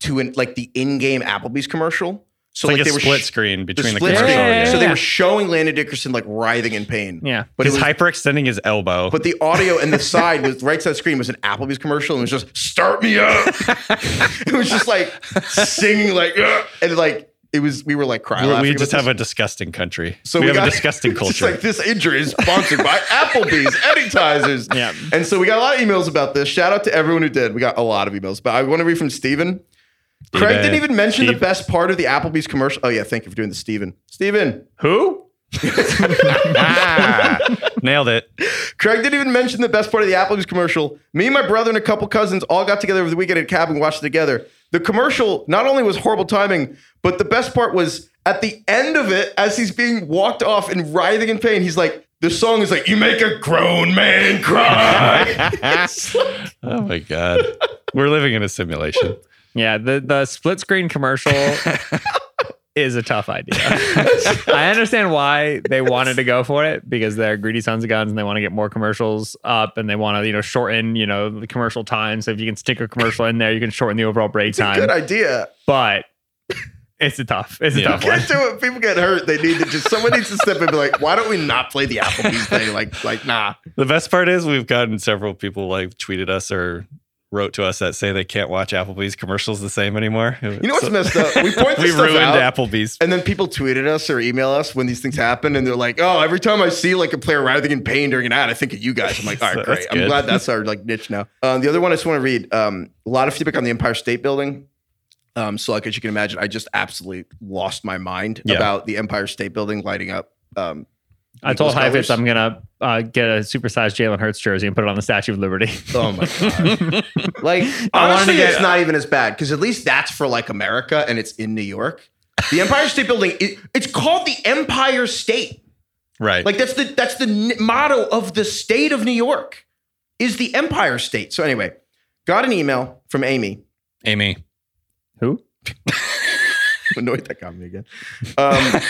to an like the in-game Applebee's commercial. So It's like, like, a they were split sh- screen between the, split commercial. screen. Yeah, yeah, So they were showing Landon Dickerson like writhing in pain. Yeah. But He's was, hyperextending his elbow. But the audio and the side was right side the screen was an Applebee's commercial and it was just start me up. it was just like singing like "Ugh," and like it was we were like crying. we we about just this. have a disgusting country. So we, we have got- a disgusting It's culture. like this injury is sponsored by Applebee's Anytizers. Yeah. And so we got a lot of emails about this. Shout out to everyone who did. We got a lot of emails, but I want to read from Steven. Craig didn't even mention the best part of the Applebee's commercial. Oh yeah, thank you for doing the Steven. Steven. Who? ah, nailed it. Craig didn't even mention the best part of the Applebee's commercial. Me and my brother and a couple cousins all got together over the weekend at a cabin and watched it together. The commercial not only was horrible timing, but the best part was at the end of it, as he's being walked off and writhing in pain, he's like, the song is like, you make a grown man cry. Oh my god, we're living in a simulation. Yeah, the the split screen commercial is a tough idea. I understand why they wanted to go for it because they're greedy sons of guns and they want to get more commercials up and they want to you know shorten you know the commercial time. So if you can stick a commercial in there, you can shorten the overall break It's a time. good idea. But it's a tough. It's a Yeah. tough one. Can't do it. People get hurt. They need to just someone needs to step in and be like, why don't we not play the Applebee's thing? Like, like, nah. The best part is we've gotten several people like tweeted us or wrote to us that say they can't watch Applebee's commercials the same anymore. You know what's messed up? We we ruined out. Applebee's. And then people tweeted us or email us when these things happen, and they're like, "Oh, every time I see like a player writhing in pain during an ad, I think of you guys." I'm like, "All right, That's great. I'm glad that's our like niche now." Um, the other one I just want to read. Um, a lot of feedback on the Empire State Building. Um, so, like as you can imagine, I just absolutely lost my mind Yeah. about the Empire State Building lighting up. Um, I told Eagles Heifetz. I'm gonna uh, get a supersized Jalen Hurts jersey and put it on the Statue of Liberty. Oh my god! like I wanted to honestly, get- it's not even as bad because at least that's for like America and it's in New York. The Empire State Building, it, it's called the Empire State. Right. Like that's the that's the n- motto of the state of New York is the Empire State. So anyway, got an email from Amy. Amy. Who? annoyed that got me again. Um,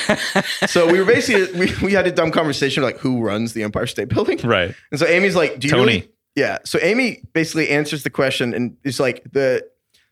so we were basically we, we had a dumb conversation like who runs the Empire State Building, Right. And so Amy's like, "Do you Tony. really-" Yeah. So Amy basically answers the question and is like the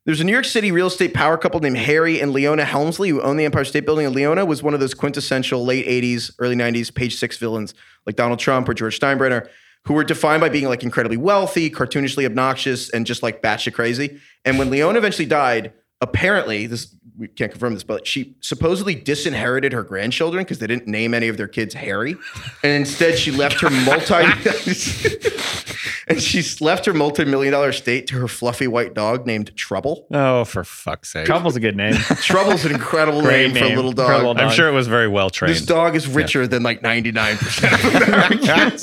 there's a New York City real estate power couple named Harry and Leona Helmsley who own the Empire State Building. And Leona was one of those quintessential late 80s, early 90s page six villains like Donald Trump or George Steinbrenner, who were defined by being like incredibly wealthy, cartoonishly obnoxious, and just like batshit crazy. And when Leona eventually died, apparently, this we can't confirm this, but she supposedly disinherited her grandchildren because they didn't name any of their kids Harry. And instead she left her multi and she's left her multi-million dollar estate to her fluffy white dog named Trouble. Oh, for fuck's sake. Trouble's a good name. Trouble's an incredible Great name, for a little for dog. a I'm dog. sure it was very well trained. This dog is richer than like 99% of Americans.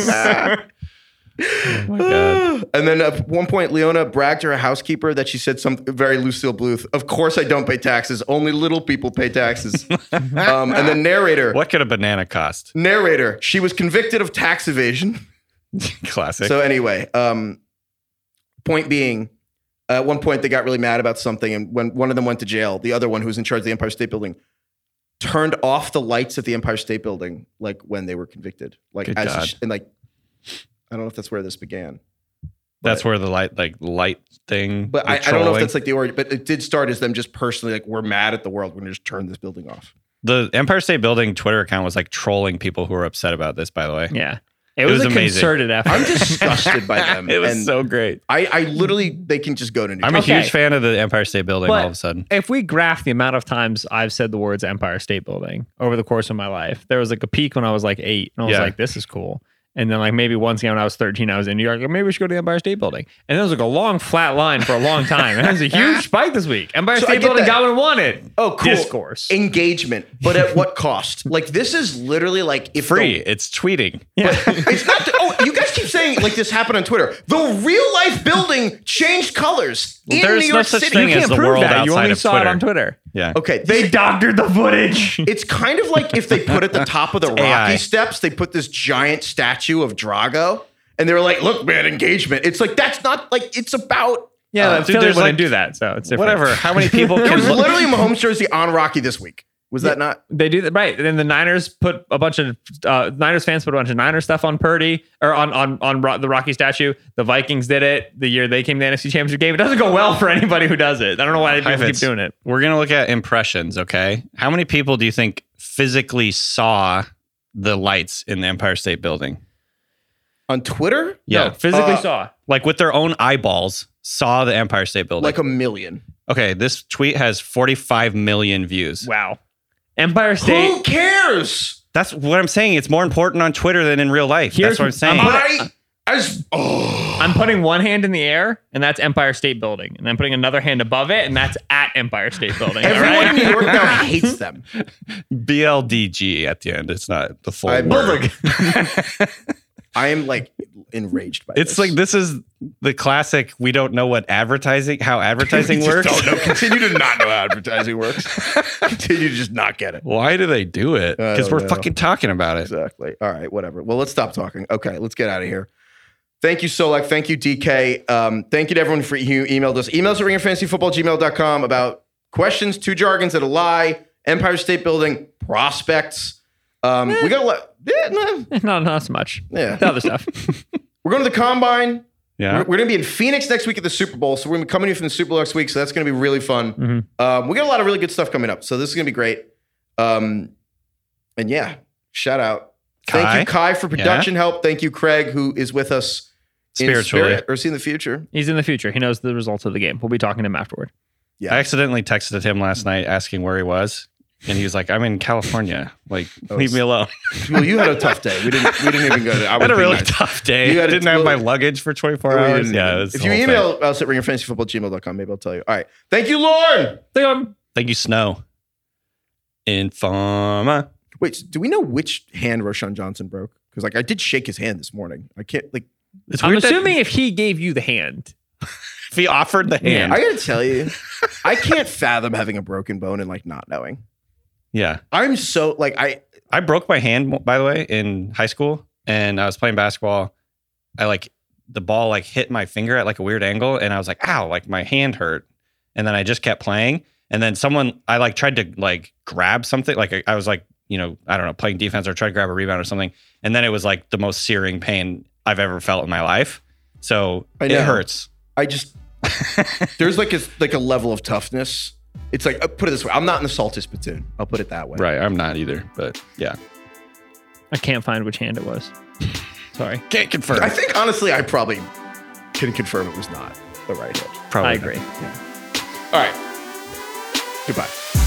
Oh my God. and then at one point, Leona bragged to her housekeeper that she said something very Lucille Bluth. Of course, I don't pay taxes. Only little people pay taxes. um, and then narrator, What could a banana cost? narrator, she was convicted of tax evasion. Classic. So anyway, um, point being, at one point they got really mad about something, and when one of them went to jail, the other one who was in charge of the Empire State Building turned off the lights at the Empire State Building, like when they were convicted, like Good as God. and like I don't know if that's where this began. That's but- where the light, like light thing. But I, I don't know if that's like the origin, but it did start as them just personally like we're mad at the world. We're gonna just turn this building off. the Empire State Building Twitter account was like trolling people who were upset about this. By the way, Yeah. It was, was a amazing. concerted effort. I'm disgusted by them. it was and so great. I, I literally they can just go to New I'm York. a Okay. huge fan of the Empire State Building. But- all of a sudden, if we graph the amount of times I've said the words Empire State Building over the course of my life, there was like a peak when I was like eight, and I was Yeah. like, "This is cool." And then like maybe once again when I was 13, I was in New York. Like, maybe we should go to the Empire State Building. And there was like a long flat line for a long time. And it was a huge spike this week. Empire So State Building that. got what it wanted. Oh, cool. Discourse. engagement, but at what cost? Like this is literally like if the- free. it's tweeting. Yeah. it's not. oh, you guys keep saying like this happened on Twitter. The real life building changed colors in There's New no York such City. thing you as can't the prove world that. You outside only of saw it on Twitter. Yeah. Okay, They doctored the footage. It's kind of like if they put at the top of the Rocky AI. steps, they put this giant statue of Drago, and they were like, "Look, man, engagement." It's like that's not like it's about. yeah, Uh, that's dude, Philly there's wouldn't like- do that. So it's different. Whatever. How many people There was look? literally a Mahomes jersey on Rocky this week. Was that not? They do that right. And then the Niners put a bunch of uh, Niners fans put a bunch of Niners stuff on Purdy or on on on Ro- the Rocky statue. The Vikings did it the year they came to the NFC Championship game. It doesn't go well for anybody who does it. I don't know why people keep doing it. We're gonna look at impressions. Okay. How many people do you think physically saw the lights in the Empire State Building? On Twitter? Yeah. No, physically Uh, saw. Like with their own eyeballs, saw the Empire State Building. Like a million. okay, this tweet has 45 million views. Wow. Empire State. Who cares? That's what I'm saying. It's more important on Twitter than in real life. Here's- That's what I'm saying. I'm- I as oh I'm putting one hand in the air, and that's Empire State Building, and I'm putting another hand above it, and that's at Empire State Building. all everyone right? in New York now hates them. BLDG at the end. It's not the full I- word. I am like enraged by It's this. like this is the classic. We don't know what advertising, how advertising We just works. Don't know. Continue to not know how advertising works. Continue to just not get it. Why do they do it? Because we're know. fucking talking about it. Exactly. All right, whatever. Well, let's stop talking. Okay, let's get out of here. Thank you, Solak. Thank you, DK. Um, thank you to everyone for who emailed us. Emails at ringerfantasyfootballgmail.com about questions, two jargons that a lie, Empire State Building, prospects. Um, we got a lot. Yeah, no, not not so much. yeah. The other stuff. We're going to the combine. Yeah. We're, we're going to be in Phoenix next week at the Super Bowl. So we're going to be coming in from the Super Bowl next week. So that's going to be really fun. Um, we got a lot of really good stuff coming up. So this is going to be great. Um, and yeah, shout out. Thank you, Kai, for production help. Thank you, Craig, who is with us in Spiritually. spirit, or see in the future. He's in the future. He knows the results of the game. We'll be talking to him afterward. Yeah. I accidentally texted him last night asking where he was, and he was like, "I'm in California. Like, Oh, leave me alone." Well, you had a tough day. We didn't. We didn't even go to. I I had a really nice. tough day. You had a- didn't have my luggage for 24 We hours. didn't Yeah. even- it's if you email thing. us at ringerfantasyfootballgmail.com, maybe I'll tell you. All right. Thank you, Lauren. thank you, Snow. Informa. Wait, do we know which hand Roschon Johnson broke? Because like I did shake his hand this morning. I can't like. It's I'm weird that assuming if he gave you the hand, if he offered the hand. I gotta tell you, I can't fathom having a broken bone and like not knowing. Yeah. I'm so like I I broke my hand, by the way, in high school, and I was playing basketball. I like the ball like hit my finger at like a weird angle, and I was like, "Ow!" Like my hand hurt, and then I just kept playing, And then someone, I like tried to like grab something. Like I, I was like, you know, I don't know, playing defense or try to grab a rebound or something. And then it was like the most searing pain I've ever felt in my life. So I it hurts. I just there's like a like a level of toughness. It's like uh, put it this way. I'm not in the salty spittoon. I'll put it that way. Right. I'm not either, but yeah. I can't find which hand it was. Sorry. Can't confirm. I think honestly, I probably can confirm it was not the right hand. Probably I not. agree. All right. Goodbye.